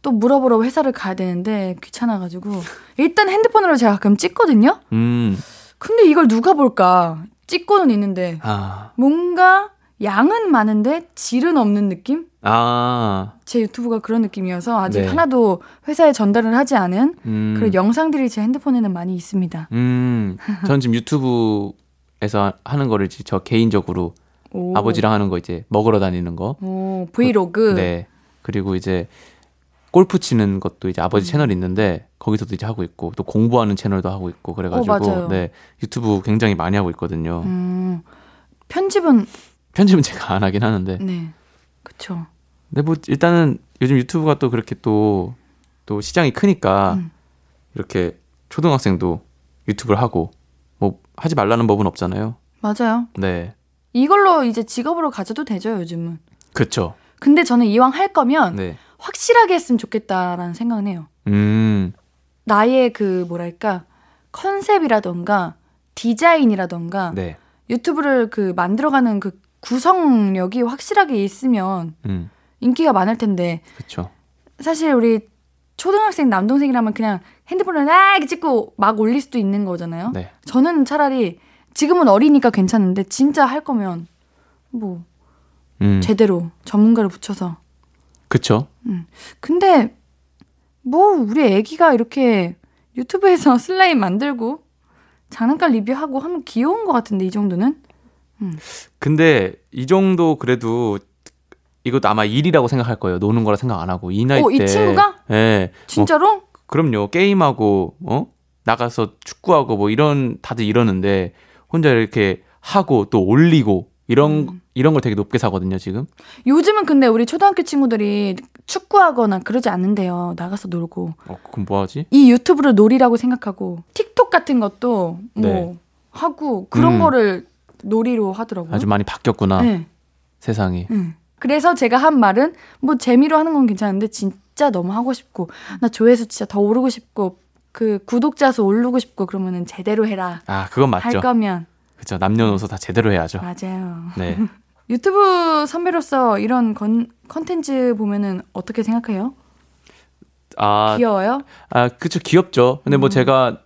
또 물어보러 회사를 가야 되는데 귀찮아가지고 일단 핸드폰으로 제가 가끔 찍거든요. 음. 근데 이걸 누가 볼까? 찍고는 있는데 아. 뭔가 양은 많은데 질은 없는 느낌? 아. 제 유튜브가 그런 느낌이어서 아직 네. 하나도 회사에 전달을 하지 않은 음. 그런 영상들이 제 핸드폰에는 많이 있습니다. 음. 전 지금 유튜브에서 하는 거를 저 개인적으로 오. 아버지랑 하는 거 이제 먹으러 다니는 거. 오, 브이로그. 네. 그리고 이제 골프 치는 것도 이제 아버지 음. 채널이 있는데 거기서도 이제 하고 있고 또 공부하는 채널도 하고 있고 그래가지고 오, 네 유튜브 굉장히 많이 하고 있거든요. 음. 편집은 편집은 제가 안 하긴 하는데. 네. 그쵸. 근데 뭐 일단은 요즘 유튜브가 또 그렇게 또, 또 시장이 크니까 음. 이렇게 초등학생도 유튜브를 하고 뭐 하지 말라는 법은 없잖아요. 맞아요. 네. 이걸로 이제 직업으로 가져도 되죠, 요즘은. 그쵸. 근데 저는 이왕 할 거면 네. 확실하게 했으면 좋겠다라는 생각은 해요. 음. 나의 그 뭐랄까 컨셉이라던가 디자인이라던가 네. 유튜브를 그 만들어가는 그 구성력이 확실하게 있으면 음. 인기가 많을 텐데. 그쵸. 사실 우리 초등학생 남동생이라면 그냥 핸드폰을 막 찍고 막 올릴 수도 있는 거잖아요. 네. 저는 차라리 지금은 어리니까 괜찮은데 진짜 할 거면 뭐 음. 제대로 전문가를 붙여서. 그쵸. 음. 근데 뭐 우리 애기가 이렇게 유튜브에서 슬라임 만들고 장난감 리뷰하고 하면 귀여운 것 같은데 이 정도는? 음. 근데 이 정도 그래도 이것도 아마 일이라고 생각할 거예요. 노는 거라 생각 안 하고 이 나이 어, 때. 이 친구가? 예. 네. 진짜로? 뭐, 그럼요. 게임하고 어 나가서 축구하고 뭐 이런 다들 이러는데 혼자 이렇게 하고 또 올리고 이런 음. 이런 걸 되게 높게 사거든요 지금. 요즘은 근데 우리 초등학교 친구들이 축구하거나 그러지 않는데요. 나가서 놀고. 어 그럼 뭐 하지? 이 유튜브를 놀이라고 생각하고 틱톡 같은 것도 뭐 네. 하고 그런 음. 거를 놀이로 하더라고요. 아주 많이 바뀌었구나. 네. 세상이. 응. 그래서 제가 한 말은 뭐 재미로 하는 건 괜찮은데 진짜 너무 하고 싶고 나 조회수 진짜 더 오르고 싶고 그 구독자 수 오르고 싶고 그러면은 제대로 해라. 아 그건 맞죠. 할 거면. 그렇죠. 남녀노소 다 제대로 해야죠. 맞아요. 네. 유튜브 선배로서 이런 건 컨텐츠 보면은 어떻게 생각해요? 아 귀여워요? 아 그쵸 귀엽죠. 근데 뭐 음. 제가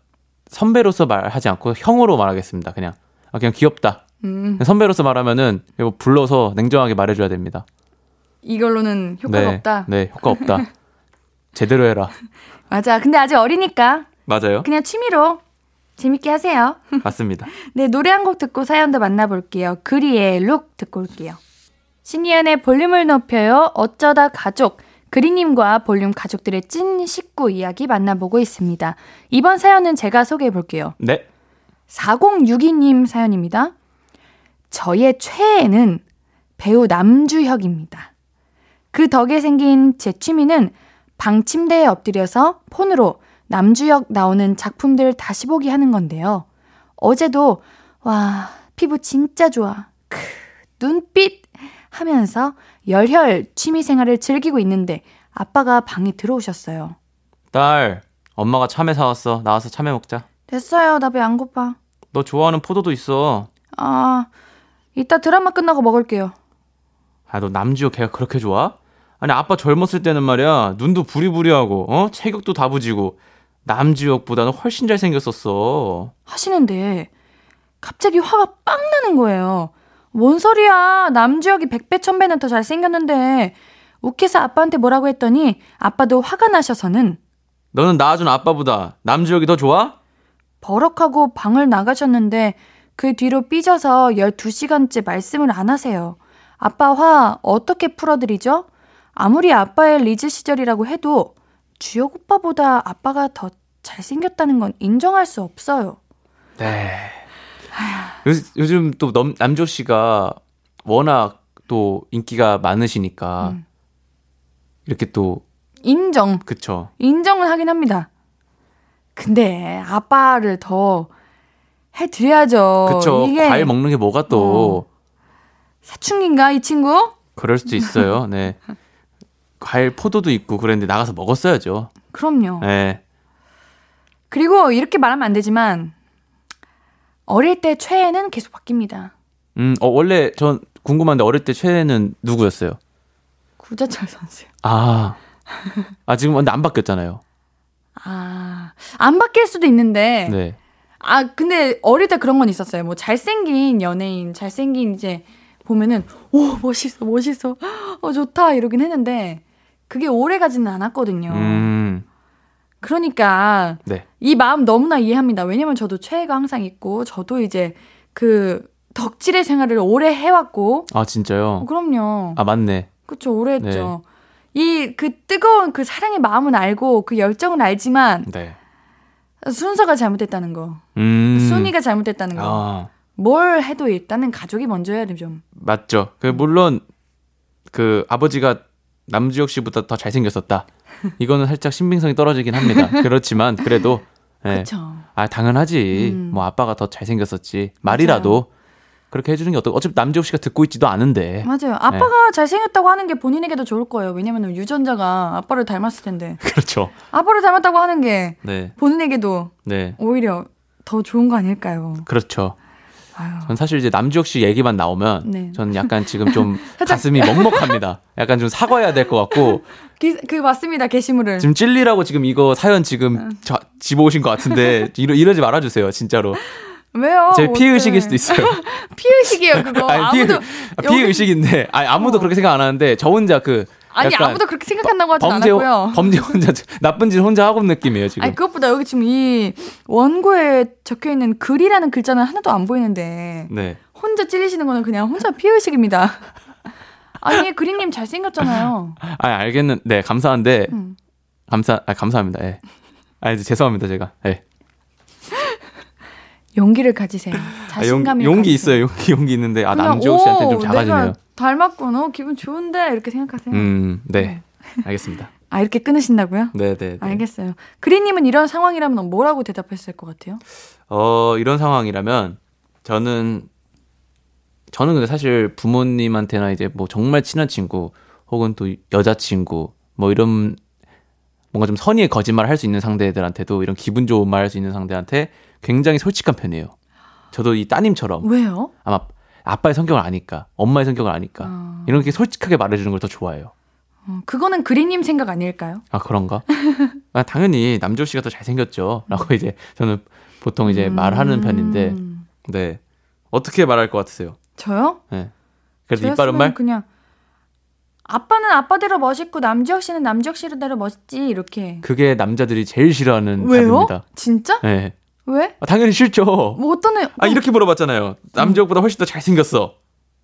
선배로서 말하지 않고 형으로 말하겠습니다. 그냥 아 그냥 귀엽다. 음. 선배로서 말하면은 이거 불러서 냉정하게 말해줘야 됩니다. 이걸로는 효과가 네, 없다. 네, 효과 없다. 제대로 해라. 맞아. 근데 아직 어리니까. 맞아요. 그냥 취미로 재밌게 하세요. 맞습니다. 네, 노래 한 곡 듣고 사연도 만나볼게요. 그리의 룩 듣고 올게요. 신이은의 볼륨을 높여요. 어쩌다 가족. 그리님과 볼륨 가족들의 찐 식구 이야기 만나보고 있습니다. 이번 사연은 제가 소개해 볼게요. 네. 4062님 사연입니다. 저의 최애는 배우 남주혁입니다. 그 덕에 생긴 제 취미는 방 침대에 엎드려서 폰으로 남주혁 나오는 작품들 다시 보기 하는 건데요. 어제도 와 피부 진짜 좋아. 크 눈빛 하면서 열혈 취미 생활을 즐기고 있는데 아빠가 방에 들어오셨어요. 딸, 엄마가 참외 사왔어. 나와서 참외 먹자. 됐어요. 나 배 안 고파. 너 좋아하는 포도도 있어. 아, 이따 드라마 끝나고 먹을게요. 아, 너 남주혁 걔가 그렇게 좋아? 아니, 아빠 젊었을 때는 말이야, 눈도 부리부리하고, 어? 체격도 다부지고, 남주혁보다는 훨씬 잘생겼었어. 하시는데 갑자기 화가 빵 나는 거예요. 뭔 소리야. 남주혁이 백배 천배는 더 잘생겼는데 욱해서 아빠한테 뭐라고 했더니 아빠도 화가 나셔서는 너는 낳아준 아빠보다 남주혁이 더 좋아? 버럭하고 방을 나가셨는데 그 뒤로 삐져서 12시간째 말씀을 안 하세요. 아빠 화 어떻게 풀어드리죠? 아무리 아빠의 리즈 시절이라고 해도 주혁 오빠보다 아빠가 더 잘생겼다는 건 인정할 수 없어요. 네. 요, 요즘 또 넘, 남조 씨가 워낙 또 인기가 많으시니까 음. 이렇게 또 인정. 그쵸. 인정은 하긴 합니다. 근데 아빠를 더 해드려야죠. 그쵸. 이게 과일 먹는 게 뭐가 또 사춘기인가 이 친구? 그럴 수도 있어요. 네. 과일 포도도 있고 그랬는데 나가서 먹었어야죠. 그럼요. 네. 그리고 이렇게 말하면 안 되지만 어릴 때 최애는 계속 바뀝니다. 음, 어, 원래 전 궁금한데 어릴 때 최애는 누구였어요? 구자철 선수. 아. 아, 지금 근데 안 바뀌었잖아요. 아, 안 바뀔 수도 있는데. 네. 아, 근데 어릴 때 그런 건 있었어요. 뭐 잘생긴 연예인, 잘생긴 이제 보면은 오, 멋있어, 멋있어. 어, 좋다 이러긴 했는데 그게 오래 가지는 않았거든요. 음. 그러니까 네. 이 마음 너무나 이해합니다. 왜냐면 저도 최애가 항상 있고 저도 이제 그 덕질의 생활을 오래 해왔고 아, 진짜요? 어, 그럼요. 아, 맞네. 그쵸 오래 했죠. 이그 뜨거운 그 사랑의 마음은 알고 그 열정은 알지만 네. 순서가 잘못됐다는 거, 음. 순위가 잘못됐다는 거. 아. 뭘 해도 일단은 가족이 먼저야 돼 좀. 맞죠. 그 물론 그 아버지가 남주혁 씨보다 더 잘생겼었다. 이거는 살짝 신빙성이 떨어지긴 합니다. 그렇지만 그래도 예. 그렇죠. 아 당연하지. 음. 뭐 아빠가 더 잘생겼었지. 말이라도 그렇게 해주는 게 어떠? 어차피 남주혁 씨가 듣고 있지도 않은데. 맞아요. 아빠가 잘생겼다고 하는 게 본인에게도 좋을 거예요. 왜냐면 유전자가 아빠를 닮았을 텐데. 그렇죠. 아빠를 닮았다고 하는 게 네, 본인에게도 네, 오히려 더 좋은 거 아닐까요? 그렇죠. 아유. 전 사실 이제 남주혁 씨 얘기만 나오면 네. 전 약간 지금 좀 가슴이 먹먹합니다. 약간 좀 사과해야 될 것 같고 기, 그 맞습니다. 게시물을. 지금 찔리라고 지금 이거 사연 지금 저, 집어오신 것 같은데 이러, 이러지 말아주세요 진짜로 왜요? 제 피해 어때? 의식일 수도 있어요. 피의식이에요, 그거. 아니, 아무도 아, 피해 여기- 의식인데 아니, 아무도 어. 그렇게 생각 안 하는데 저 혼자 그 아니 아무도 그렇게 생각한다고 하진 범죄 않았고요. 범죄 혼자 나쁜 짓 혼자 하고 있는 느낌이에요 지금. 아니 그것보다 여기 지금 이 원고에 적혀 있는 글이라는 글자는 하나도 안 보이는데 네. 혼자 찔리시는 거는 그냥 혼자 피의식입니다. 아니 그린님 잘 생겼잖아요. 아 알겠는 네 감사한데 음. 감사 아 감사합니다. 예. 아 죄송합니다 제가. 예. 용기를 가지세요. 아, 자신감이 용, 기 있어요 용기 용기 있는데 아 남주혁 씨한테 좀 오, 작아지네요. 닮았구나. 어, 기분 좋은데 이렇게 생각하세요. 음 네. 알겠습니다. 아 이렇게 끊으신다고요? 네네. 네. 알겠어요. 그린님은 이런 상황이라면 뭐라고 대답했을 것 같아요? 어, 이런 상황이라면 저는 저는 근데 사실 부모님한테나 이제 뭐 정말 친한 친구 혹은 또 여자친구 뭐 이런 뭔가 좀 선의의 거짓말 할수 있는 상대들한테도 이런 기분 좋은 말 할 수 있는 상대한테 굉장히 솔직한 편이에요. 저도 이 따님처럼 왜요? 아마 아빠의 성격을 아니까 엄마의 성격을 아니까 어, 이렇게 솔직하게 말해주는 걸 더 좋아해요. 어, 그거는 그린님 생각 아닐까요? 아 그런가? 아, 당연히 남조 씨가 더 잘생겼죠.라고 이제 저는 보통 이제 말하는 편인데 음, 네. 어떻게 말할 것 같으세요? 저요? 네. 그래도 이빠른 저였으면 말? 그냥 아빠는 아빠대로 멋있고 남지혁 씨는 남지혁 씨대로 멋있지 이렇게. 그게 남자들이 제일 싫어하는 왜요? 답입니다. 진짜? 네. 왜? 아, 당연히 싫죠. 뭐 어떤 애? 아, 이렇게 물어봤잖아요. 남자보다 훨씬 더 잘생겼어.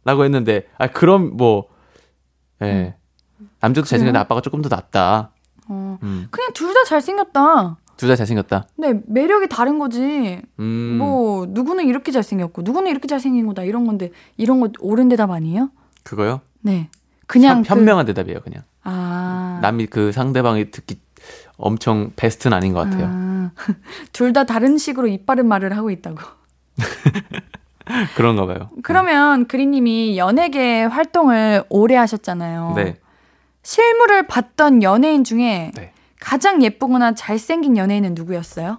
라고 했는데, 아, 그럼 뭐, 예. 남자도 잘생겼는데? 아빠가 조금 더 낫다. 어, 음. 그냥 둘 다 잘생겼다. 둘 다 잘생겼다. 근데 매력이 다른 거지. 음. 뭐 누구는 이렇게 잘생겼고 누구는 이렇게 잘생긴 거다 이런 건데 이런 거 옳은 대답 아니에요? 그거요? 네. 그냥 현, 그- 현명한 대답이에요, 그냥. 아. 남이 그 상대방이 듣기 엄청 베스트는 아닌 것 같아요. 아. 둘다 다른 식으로 이빠른 말을 하고 있다고. 그런가 봐요. 그러면 그린님이 연예계 활동을 오래 하셨잖아요. 네. 실물을 봤던 연예인 중에 네. 가장 예쁘거나 잘생긴 연예인은 누구였어요?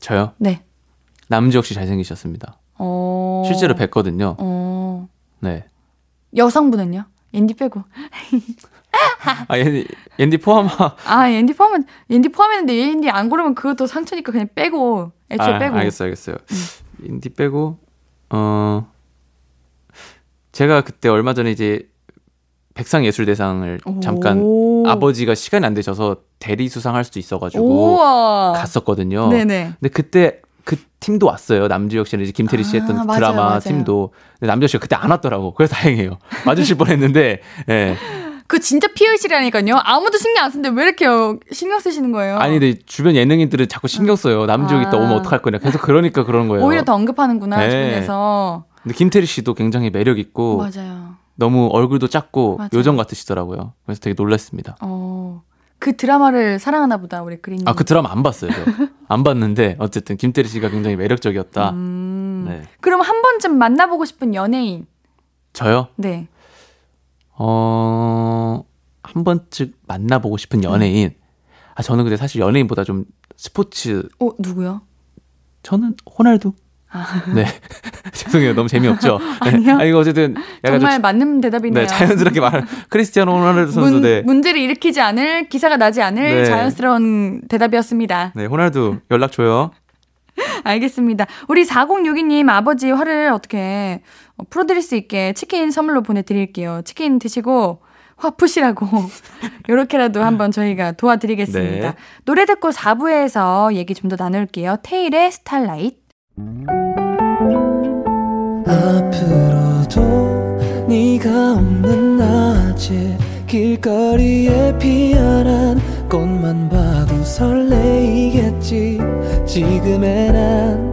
저요? 네. 남주혁 씨 잘생기셨습니다. 어. 실제로 뵀거든요. 어. 네. 여성분은요? 앤디 빼고. 아, 옌디, 옌디 포함하. 아, 앤디 포함은, 앤디 포함했는데 앤디 안 고르면 그것도 상처니까 그냥 빼고. 애초에 아, 빼고. 음. 알겠어요, 알겠어요. 옌디 빼고, 어, 제가 그때 얼마 전에 이제 백상예술대상을 잠깐 오. 아버지가 시간이 안 되셔서 대리 수상할 수도 있어가지고 우와. 갔었거든요. 네네. 근데 그때 그 팀도 왔어요. 남주혁 씨는 이제 김태리 씨 아, 했던 맞아요, 드라마 맞아요. 팀도. 근데 남주혁 씨가 그때 안 왔더라고. 그래서 다행이에요. 맞으실 뻔했는데, 예. 그 진짜 피의실이라니까요. 아무도 신경 안 쓰는데 왜 이렇게 신경 쓰시는 거예요? 아니, 근데 주변 예능인들은 자꾸 신경 써요. 남주혁 아. 이따 오면 어떡할 거냐. 계속 그러니까 그런 거예요. 오히려 더 언급하는구나, 네. 주변에서. 근데 김태리 씨도 굉장히 매력 있고 맞아요. 너무 얼굴도 작고 맞아요. 요정 같으시더라고요. 그래서 되게 놀랐습니다. 어. 그 드라마를 사랑하나 보다, 우리 그린님. 아, 그 드라마 안 봤어요. 저. 안 봤는데 어쨌든 김태리 씨가 굉장히 매력적이었다. 음. 네. 그럼 한 번쯤 만나보고 싶은 연예인. 저요? 네. 어, 한 번쯤 만나보고 싶은 연예인. 아, 저는 근데 사실 연예인보다 좀 스포츠, 어, 누구요? 저는 호날두? 아. 네. 죄송해요. 너무 재미없죠? 네. 아니요. 아, 이거 어쨌든 정말 좀 맞는 대답이네요. 네, 자연스럽게 말 크리스티아노 호날두 선수 문, 네. 문제를 일으키지 않을 기사가 나지 않을 네. 자연스러운 대답이었습니다. 네, 호날두 연락 줘요. 알겠습니다. 우리 4062님 아버지 화를 어떻게 어, 풀어드릴 수 있게 치킨 선물로 보내드릴게요. 치킨 드시고 화 푸시라고 요렇게라도 한번 저희가 도와드리겠습니다. 네. 노래 듣고 4부에서 얘기 좀 더 나눌게요. 테일의 스타라이트. 앞으로도 네가 없는 낮에 길거리에 피어난 꽃만 봐도 설레이겠지 지금의 난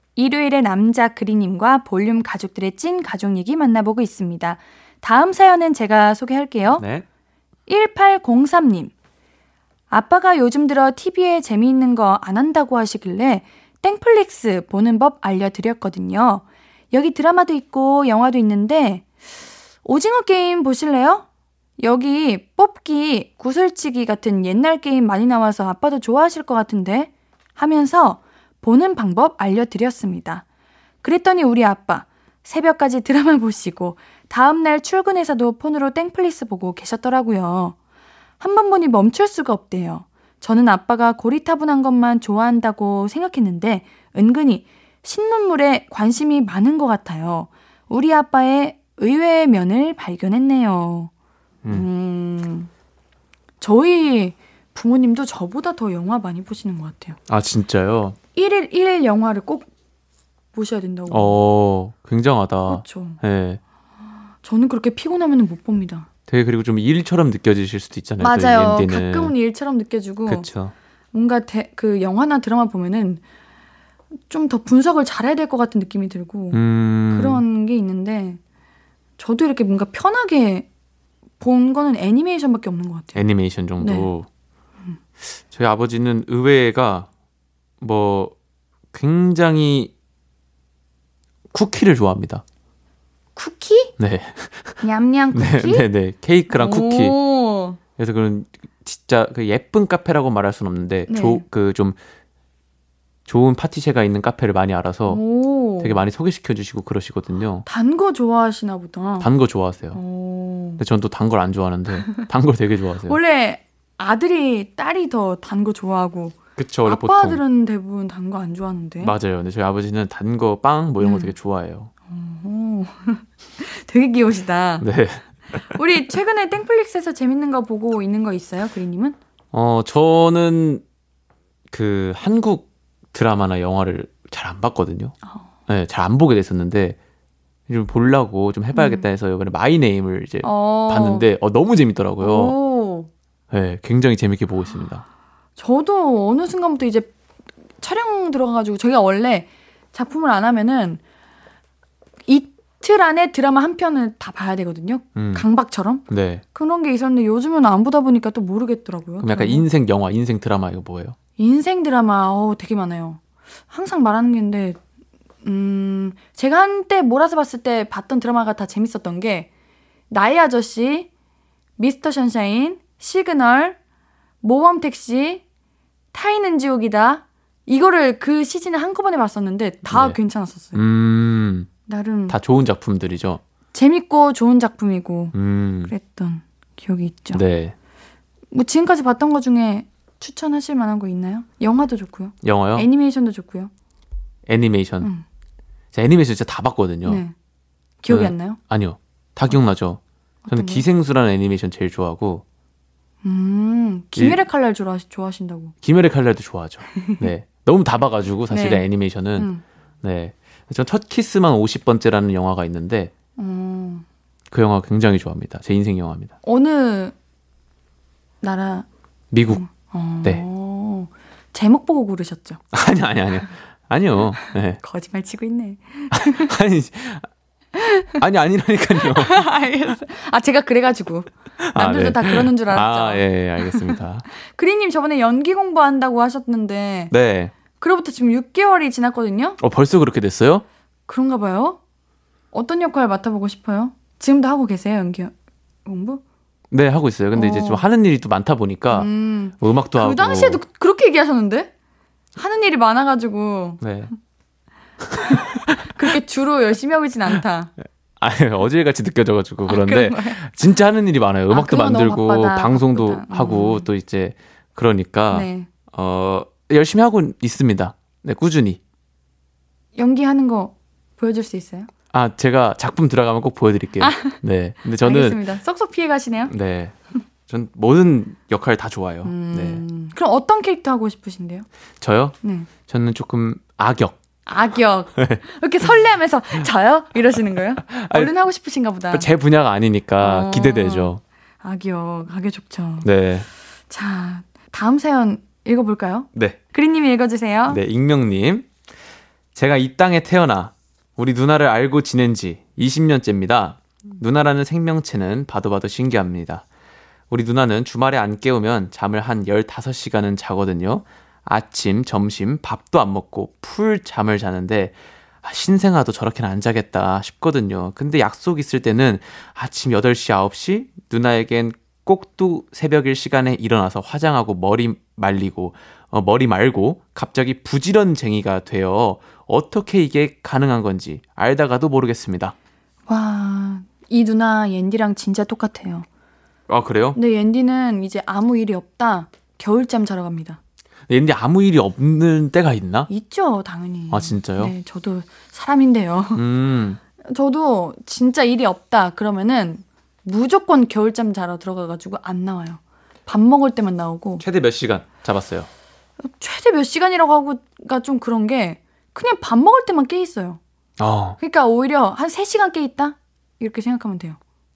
일요일의 남자 그리님과 볼륨 가족들의 찐 가족 얘기 만나보고 있습니다. 다음 사연은 제가 소개할게요. 네. 1803님. 아빠가 요즘 들어 TV에 재미있는 거 안 한다고 하시길래 땡플릭스 보는 법 알려드렸거든요. 여기 드라마도 있고 영화도 있는데 오징어 게임 보실래요? 여기 뽑기, 구슬치기 같은 옛날 게임 많이 나와서 아빠도 좋아하실 것 같은데 하면서 보는 방법 알려드렸습니다. 그랬더니 우리 아빠 새벽까지 드라마 보시고 다음날 출근해서도 폰으로 땡플릭스 보고 계셨더라고요. 한 번 보니 멈출 수가 없대요. 저는 아빠가 고리타분한 것만 좋아한다고 생각했는데 은근히 신문물에 관심이 많은 것 같아요. 우리 아빠의 의외의 면을 발견했네요. 음, 저희 부모님도 저보다 더 영화 많이 보시는 것 같아요. 아, 진짜요? 1일 1일 영화를 꼭 보셔야 된다고. 어, 굉장하다. 그렇죠. 네. 저는 그렇게 피곤하면 못 봅니다. 되게 그리고 좀 일처럼 느껴지실 수도 있잖아요. 맞아요. 가끔은 일처럼 느껴지고 그쵸. 뭔가 대- 그 영화나 드라마 보면은 좀 더 분석을 잘해야 될 것 같은 느낌이 들고 음. 그런 게 있는데 저도 이렇게 뭔가 편하게 본 거는 애니메이션밖에 없는 것 같아요. 애니메이션 정도. 네. 저희 아버지는 의외가 뭐 굉장히 쿠키를 좋아합니다. 쿠키? 네. 냠냠 네, 쿠키? 네, 네. 케이크랑 쿠키. 오. 그래서 그런 진짜 그 예쁜 카페라고 말할 수는 없는데 네. 그좀 좋은 파티셰가 있는 카페를 많이 알아서 오. 되게 많이 소개시켜 주시고 그러시거든요. 단 거 좋아하시나 보다. 단 거 좋아하세요. 오. 근데 전 또 단 걸 안 좋아하는데 단 걸 되게 좋아하세요. 원래 아들이 딸이 더 단 거 좋아하고 그쵸 원래 아빠들은 대부분 단 거 안 좋아하는데. 보통 맞아요. 근데 저희 아버지는 단 거 빵 뭐 이런 거 네. 되게 좋아해요. 오. 되게 귀여우시다. 네. 우리 최근에 땡플릭스에서 재밌는 거 보고 있는 거 있어요, 그리님은? 어 저는 그 한국 드라마나 영화를 잘 안 봤거든요. 어. 네, 잘 안 보게 됐었는데 좀 보려고 좀 해봐야겠다 해서 이번에 My Name을 이제 어. 봤는데 어, 너무 재밌더라고요. 오. 네, 굉장히 재밌게 보고 있습니다. 저도 어느 순간부터 이제 촬영 들어가가지고 저희가 원래 작품을 안 하면은 이틀 안에 드라마 한 편을 다 봐야 되거든요. 음. 강박처럼 네. 그런 게 있었는데 요즘은 안 보다 보니까 또 모르겠더라고요. 그럼 약간 드라마. 인생 영화, 인생 드라마 이거 뭐예요? 인생 드라마 어 되게 많아요. 항상 말하는 게 있는데 음 제가 한때 몰아서 봤을 때 봤던 드라마가 다 재밌었던 게 나의 아저씨, Mr. Sunshine, 시그널, 모범 택시, 타인은 지옥이다. 이거를 그 시즌에 한꺼번에 봤었는데 다 네. 괜찮았었어요. 음, 나름 다 좋은 작품들이죠. 재밌고 좋은 작품이고 음, 그랬던 기억이 있죠. 네. 뭐 지금까지 봤던 것 중에 추천하실 만한 거 있나요? 영화도 좋고요. 영화요? 애니메이션도 좋고요. 애니메이션. 음. 제가 애니메이션 진짜 다 봤거든요. 네. 기억이 네. 안 나요? 아니요. 다 기억나죠. 저는? 기생수라는 애니메이션 제일 좋아하고 음, 김일의 칼날 좋아, 좋아하신다고. 김열의 칼날도 좋아하죠. 네. 너무 다 봐가지고 사실은 네. 애니메이션은 음. 네. 전 첫 키스만 50번째라는 영화가 있는데 어, 그 영화 굉장히 좋아합니다. 제 인생 영화입니다. 어느 나라? 미국. 어, 네. 제목 보고 고르셨죠? 아니요, 아니요, 아니요. 아니요. 네. 거짓말 치고 있네. 아니, 아니, 아니라니까요. 알겠어. 아, 제가 그래가지고. 아, 남들도 네. 다 그러는 줄 알았죠. 아, 예, 예, 알겠습니다. 그리님 저번에 연기 공부한다고 하셨는데, 네. 그로부터 지금 6개월이 지났거든요? 어, 벌써 그렇게 됐어요? 그런가 봐요? 어떤 역할 맡아보고 싶어요? 지금도 하고 계세요, 연기 공부? 네, 하고 있어요. 근데 이제 어. 좀 하는 일이 또 많다 보니까 음. 뭐 음악도 하고. 그 당시에도 그렇게 얘기하셨는데? 하는 일이 많아가지고, 네. 그렇게 주로 열심히 하고 있진 않다. 아니, 어질같이 느껴져가지고 그런데 그런 거예요? 진짜 하는 일이 많아요. 아, 음악도 너무 만들고 방송도 바쁘다. 하고 음. 또 이제 그러니까 네. 어 열심히 하고 있습니다. 네, 꾸준히. 연기하는 거 보여줄 수 있어요? 아, 제가 작품 들어가면 꼭 보여드릴게요. 네. 근데 저는 알겠습니다. 쏙쏙 피해 가시네요. 네. 전 모든 역할 다 좋아요. 네. 음, 그럼 어떤 캐릭터 하고 싶으신데요? 저요? 네. 저는 조금 악역. 악역. 네. 이렇게 설레하면서 저요? 이러시는 거예요? 아니, 얼른 하고 싶으신가 보다. 제 분야가 아니니까 어. 기대되죠. 악역. 악역 좋죠. 네. 자, 다음 사연 읽어볼까요? 네. 그린님이 읽어주세요. 네, 익명님. 제가 이 땅에 태어나 우리 누나를 알고 지낸 지 20년째입니다. 누나라는 생명체는 봐도 봐도 신기합니다. 우리 누나는 주말에 안 깨우면 잠을 한 15시간은 자거든요. 아침, 점심, 밥도 안 먹고 풀 잠을 자는데 아, 신생아도 저렇게는 안 자겠다 싶거든요. 근데 약속 있을 때는 아침 8시, 9시 누나에겐 꼭두 새벽일 시간에 일어나서 화장하고 머리 말리고 어, 머리 말고 갑자기 부지런쟁이가 되어 어떻게 이게 가능한 건지 알다가도 모르겠습니다. 와, 이 누나 옌디랑 진짜 똑같아요. 아 그래요? 근데 옌디는 이제 아무 일이 없다. 겨울잠 자러 갑니다. 근데 아무 일이 없는 때가 있나? 있죠, 당연히. 아 진짜요? 네, 저도 사람인데요. 음, 저도 진짜 일이 없다 그러면은 무조건 겨울잠 자러 들어가가지고 안 나와요. 밥 먹을 때만 나오고 최대 몇 시간 잡았어요? 최대 몇 시간이라고 하고가 좀 그런 게 그냥 밥 먹을 때만 깨 있어요. 어, 그러니까 오히려 한 3시간 깨 있다? 이렇게 생각하면 돼요.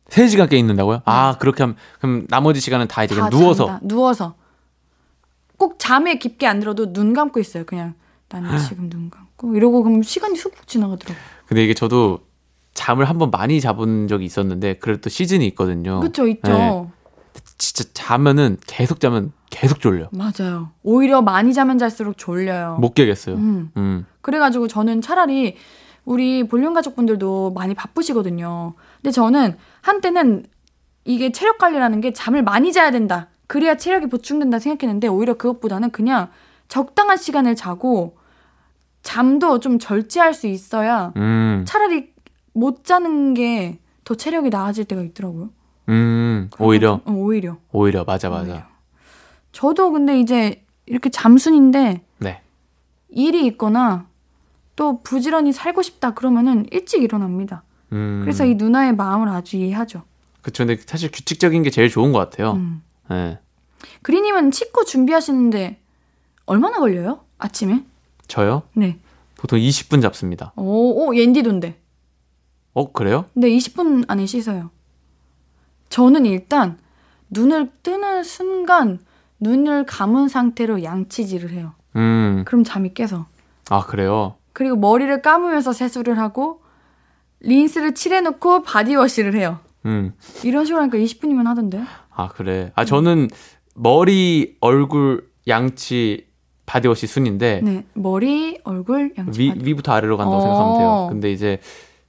3시간 깨 있는다고요? 아 그렇게 하면 그럼 나머지 시간은 다 이제 다 누워서 잔다. 누워서. 꼭 잠에 깊게 안 들어도 눈 감고 있어요. 그냥 나는 지금 눈 감고 이러고 그럼 시간이 훅훅 지나가더라고요. 근데 이게 저도 잠을 한번 많이 잡은 적이 있었는데 그래도 또 시즌이 있거든요. 그쵸 있죠. 네. 진짜 자면은 계속 자면 계속 졸려. 맞아요. 오히려 많이 자면 잘수록 졸려요. 못 깨겠어요. 음. 음. 그래가지고 저는 차라리 우리 볼륨 가족분들도 많이 바쁘시거든요. 근데 저는 한때는 이게 체력 관리라는 게 잠을 많이 자야 된다. 그래야 체력이 보충된다 생각했는데 오히려 그것보다는 그냥 적당한 시간을 자고 잠도 좀 절제할 수 있어야 음. 차라리 못 자는 게 더 체력이 나아질 때가 있더라고요. 음. 오히려 어, 오히려. 오히려 맞아 맞아. 오히려. 저도 근데 이제 이렇게 잠순인데 네. 일이 있거나 또 부지런히 살고 싶다 그러면은 일찍 일어납니다. 음. 그래서 이 누나의 마음을 아주 이해하죠. 그쵸. 근데 사실 규칙적인 게 제일 좋은 것 같아요. 음. 네. 그리님은 치과 준비하시는데 얼마나 걸려요? 아침에? 저요? 네. 보통 20분 잡습니다. 오, 오 옌디돈데. 어 그래요? 네, 20분 안에 씻어요. 저는 일단 눈을 뜨는 순간 눈을 감은 상태로 양치질을 해요. 음. 그럼 잠이 깨서. 아, 그래요? 그리고 머리를 감으면서 세수를 하고 린스를 칠해놓고 body wash를 해요. 음. 이런 식으로 하니까 20분이면 하던데. 아, 그래. 아, 저는 머리, 얼굴, 양치, body wash 순인데, 네, 머리, 얼굴, 양치. 위, body. 위부터 아래로 간다고 어. 생각하면 돼요. 근데 이제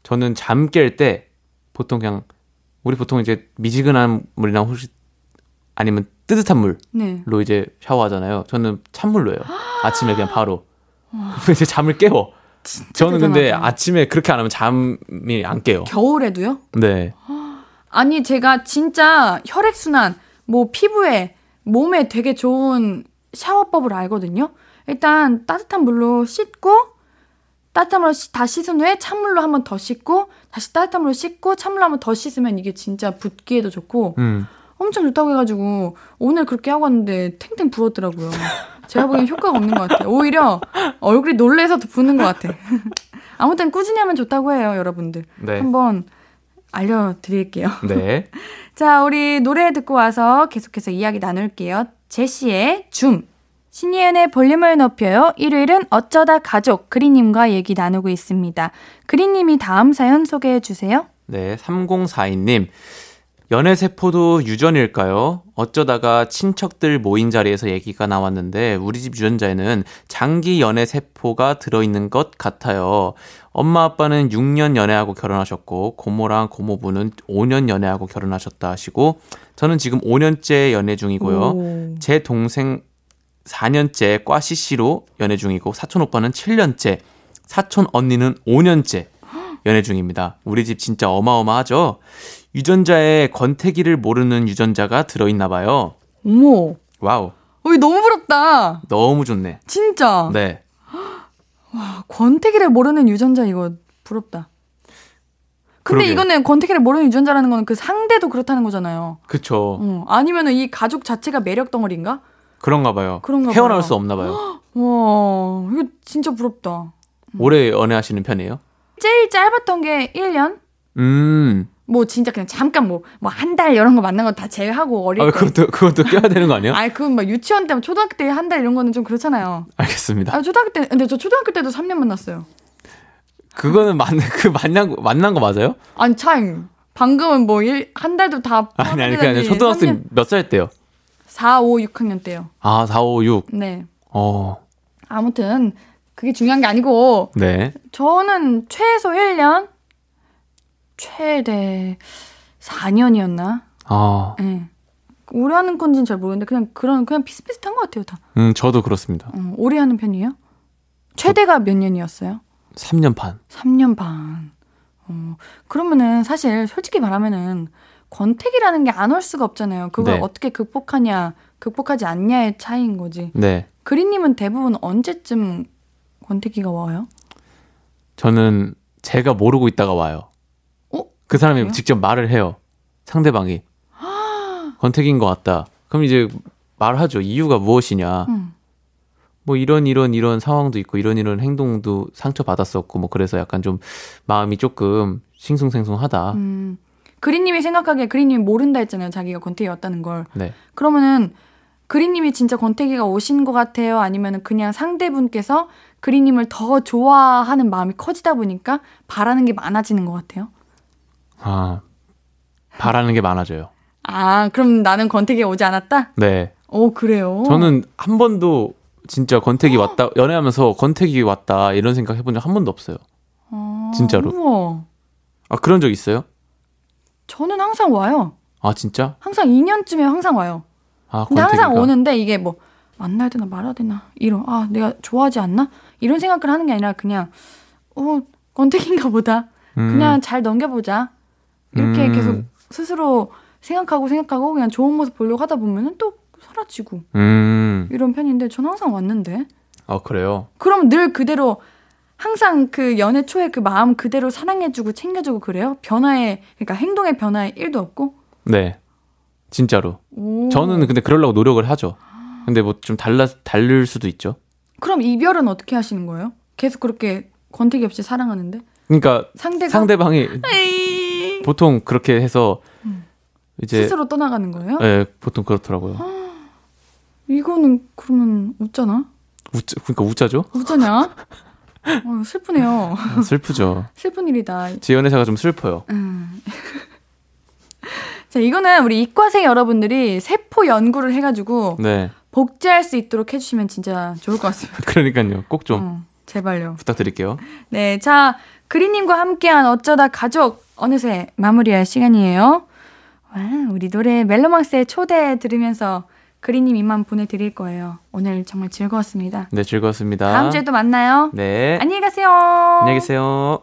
저는 잠 깰 때 보통 그냥, 우리 보통 이제 미지근한 물이나 혹시 아니면 뜨뜻한 물로 네. 이제 샤워하잖아요. 저는 찬물로 해요. 아침에 그냥 바로. 이제 잠을 깨워. 저는 근데 대단하다. 아침에 그렇게 안 하면 잠이 안 깨요. 겨울에도요? 네. 아니 제가 진짜 혈액순환 뭐 피부에 몸에 되게 좋은 샤워법을 알거든요. 일단 따뜻한 물로 씻고 따뜻한 물로 씻- 다 씻은 후에 찬물로 한번 더 씻고 다시 따뜻한 물로 씻고 찬물로 한번 더 씻으면 이게 진짜 붓기에도 좋고 음. 엄청 좋다고 해가지고 오늘 그렇게 하고 왔는데 탱탱 부었더라고요. 제가 보기엔 효과가 없는 것 같아요. 오히려 얼굴이 놀래서 더 부는 것 같아. 아무튼 꾸준히 하면 좋다고 해요, 여러분들. 네. 한번 알려드릴게요. 네. 자, 우리 노래 듣고 와서 계속해서 이야기 나눌게요. 제시의 줌. 신예은의 볼륨을 높여요. 일요일은 어쩌다 가족 그리님과 얘기 나누고 있습니다. 그리님이 다음 사연 소개해 주세요. 네, 3042님. 연애 세포도 유전일까요? 어쩌다가 친척들 모인 자리에서 얘기가 나왔는데, 우리 집 유전자에는 장기 연애 세포가 들어있는 것 같아요. 엄마 아빠는 6년 연애하고 결혼하셨고, 고모랑 고모부는 5년 연애하고 결혼하셨다 하시고, 저는 지금 5년째 연애 중이고요. 오. 제 동생 4년째 과 CC로 연애 중이고 사촌 오빠는 7년째, 사촌 언니는 5년째 연애 중입니다. 우리 집 진짜 어마어마하죠? 유전자에 권태기를 모르는 유전자가 들어있나 봐요. 어머. Wow. 어, 너무 부럽다. 너무 좋네. 진짜. 네. 권태기를 모르는 유전자 이거 부럽다. 근데 그러게요. 이거는 권태기를 모르는 유전자라는 거는 그 상대도 그렇다는 거잖아요. 그쵸. 어, 아니면은 이 가족 자체가 매력 덩어리인가? 그런가 봐요. 그런가 헤어나올 봐요. 수 없나 봐요. 와, 이거 진짜 부럽다. 오래 연애하시는 편이에요? 제일 짧았던 게 1년? 음. 뭐 진짜 그냥 잠깐 뭐 뭐 한 달 이런 거 만난 거 다 제외하고 어릴 아, 때. 그것도, 그것도 껴야 되는 거 아니에요? 아니 그건 막 유치원 때면 초등학교 때 한 달 이런 거는 좀 그렇잖아요. 알겠습니다. 아 초등학교 때 근데 저 초등학교 때도 3년 만났어요. 그거는 만, 그 만난, 거- 만난 거 맞아요? 아니 참 방금은 뭐한 달도 다 아니, 아니, 포함되다니 초등학생 3년, 몇살 때요? 4, 5, 6학년 때요. 아, 4, 5, 6. 네. 어, 아무튼 그게 중요한 게 아니고 네. 저는 최소 1년 최대 4년이었나? 아, 예. 오래 하는 건지는 잘 모르겠는데 그냥 그런 그냥 비슷비슷한 것 같아요 다. 음, 저도 그렇습니다. 어, 오래 하는 편이에요? 최대가 몇 년이었어요? 3년 반. 3년 반. 어, 그러면은 사실 솔직히 말하면은 권태기라는 게 안 올 수가 없잖아요. 그걸 네. 어떻게 극복하냐, 극복하지 않냐의 차이인 거지. 네. 그리님은 대부분 언제쯤 권태기가 와요? 저는 제가 모르고 있다가 와요. 어? 그 사람이 그래요? 직접 말을 해요. 상대방이. 권태기인 것 같다. 그럼 이제 말하죠. 이유가 무엇이냐. 음. 뭐 이런 이런 이런 상황도 있고 이런 이런 행동도 상처 받았었고 뭐 그래서 약간 좀 마음이 조금 싱숭생숭하다. 음. 그리님이 생각하기에 그리님이 모른다 했잖아요. 자기가 권태기 왔다는 걸. 네. 그러면은 그리님이 진짜 권태기가 오신 것 같아요? 아니면은 그냥 상대분께서 그리님을 더 좋아하는 마음이 커지다 보니까 바라는 게 많아지는 것 같아요? 아 바라는 게 많아져요. 아, 그럼 나는 권태기가 오지 않았다? 네. 어, 그래요? 저는 한 번도 진짜 권태기 왔다 연애하면서 권태기 왔다 이런 생각 해본 적 한 번도 없어요. 아, 진짜로. 우와. 아 그런 적 있어요? 저는 항상 와요. 아 진짜? 항상 2년쯤에 항상 와요. 아 근데 항상 권태기가. 오는데 이게 뭐 만나야 되나 말아야 되나 이런 아 내가 좋아하지 않나 이런 생각을 하는 게 아니라 그냥 어 권태기인가 보다 음, 그냥 잘 넘겨보자 이렇게 음. 계속 스스로 생각하고 생각하고 그냥 좋은 모습 보려고 하다 보면은 또 사라지고 음. 이런 편인데 저는 항상 왔는데 아 그래요. 그럼 늘 그대로 항상 그 연애 초에 그 마음 그대로 사랑해주고 챙겨주고 그래요 변화에 그러니까 행동의 변화에 1도 없고 네. 진짜로. 오. 저는 근데 그러려고 노력을 하죠. 근데 뭐 좀 달라 다를 수도 있죠. 그럼 이별은 어떻게 하시는 거예요? 계속 그렇게 권태기 없이 사랑하는데 그러니까 상대가 상대방이 에이. 보통 그렇게 해서 음. 이제 스스로 떠나가는 거예요? 네, 보통 그렇더라고요. 이거는 그러면 웃잖아? 웃자, 그러니까 웃자죠? 웃자냐? 어, 슬프네요. 슬프죠. 슬픈 일이다. 지연 회사가 좀 슬퍼요. 음. 자, 이거는 우리 이과생 여러분들이 세포 연구를 해가지고 네. 복제할 수 있도록 해주시면 진짜 좋을 것 같습니다. 그러니까요. 꼭좀 어, 제발요. 부탁드릴게요. 네, 자, 그리님과 함께한 어쩌다 가족 어느새 마무리할 시간이에요. 와, 우리 노래 멜로망스의 초대 들으면서 그리님 이만 보내드릴 거예요. 오늘 정말 즐거웠습니다. 네, 즐거웠습니다. 다음 주에 또 만나요. 네. 안녕히 가세요. 안녕히 계세요.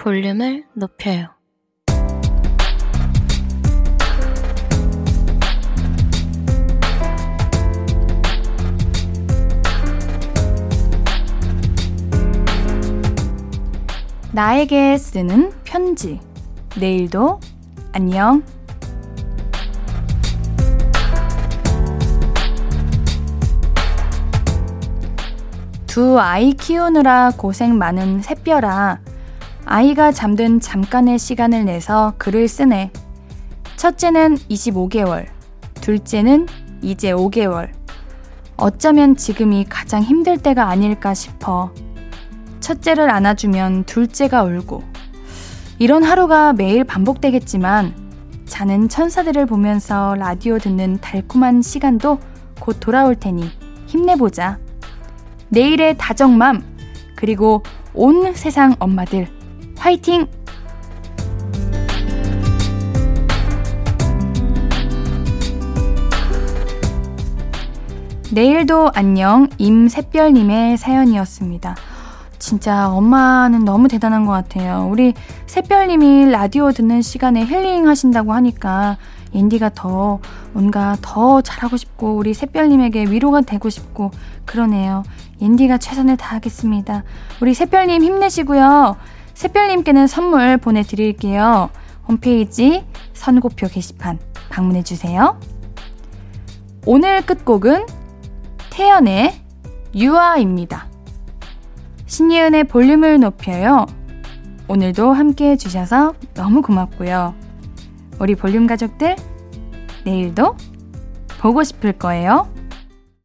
볼륨을 높여요. 나에게 쓰는 편지. 내일도 안녕. 두 아이 키우느라 고생 많은 샛별아. 아이가 잠든 잠깐의 시간을 내서 글을 쓰네. 첫째는 25개월, 둘째는 이제 5개월. 어쩌면 지금이 가장 힘들 때가 아닐까 싶어. 첫째를 안아주면 둘째가 울고. 이런 하루가 매일 반복되겠지만, 자는 천사들을 보면서 라디오 듣는 달콤한 시간도 곧 돌아올 테니 힘내보자. 내일의 다정맘, 그리고 온 세상 엄마들, 화이팅! 내일도 안녕 임샛별님의 사연이었습니다. 진짜 엄마는 너무 대단한 것 같아요. 우리 샛별님이 라디오 듣는 시간에 힐링 하신다고 하니까 옌디가 더 뭔가 더 잘하고 싶고 우리 샛별님에게 위로가 되고 싶고 그러네요. 옌디가 최선을 다하겠습니다. 우리 샛별님 힘내시고요. 샛별님께는 선물 보내드릴게요. 홈페이지 선고표 게시판 방문해주세요. 오늘 끝곡은 태연의 유아입니다. 신예은의 볼륨을 높여요. 오늘도 함께 해주셔서 너무 고맙고요. 우리 볼륨 가족들, 내일도 보고 싶을 거예요.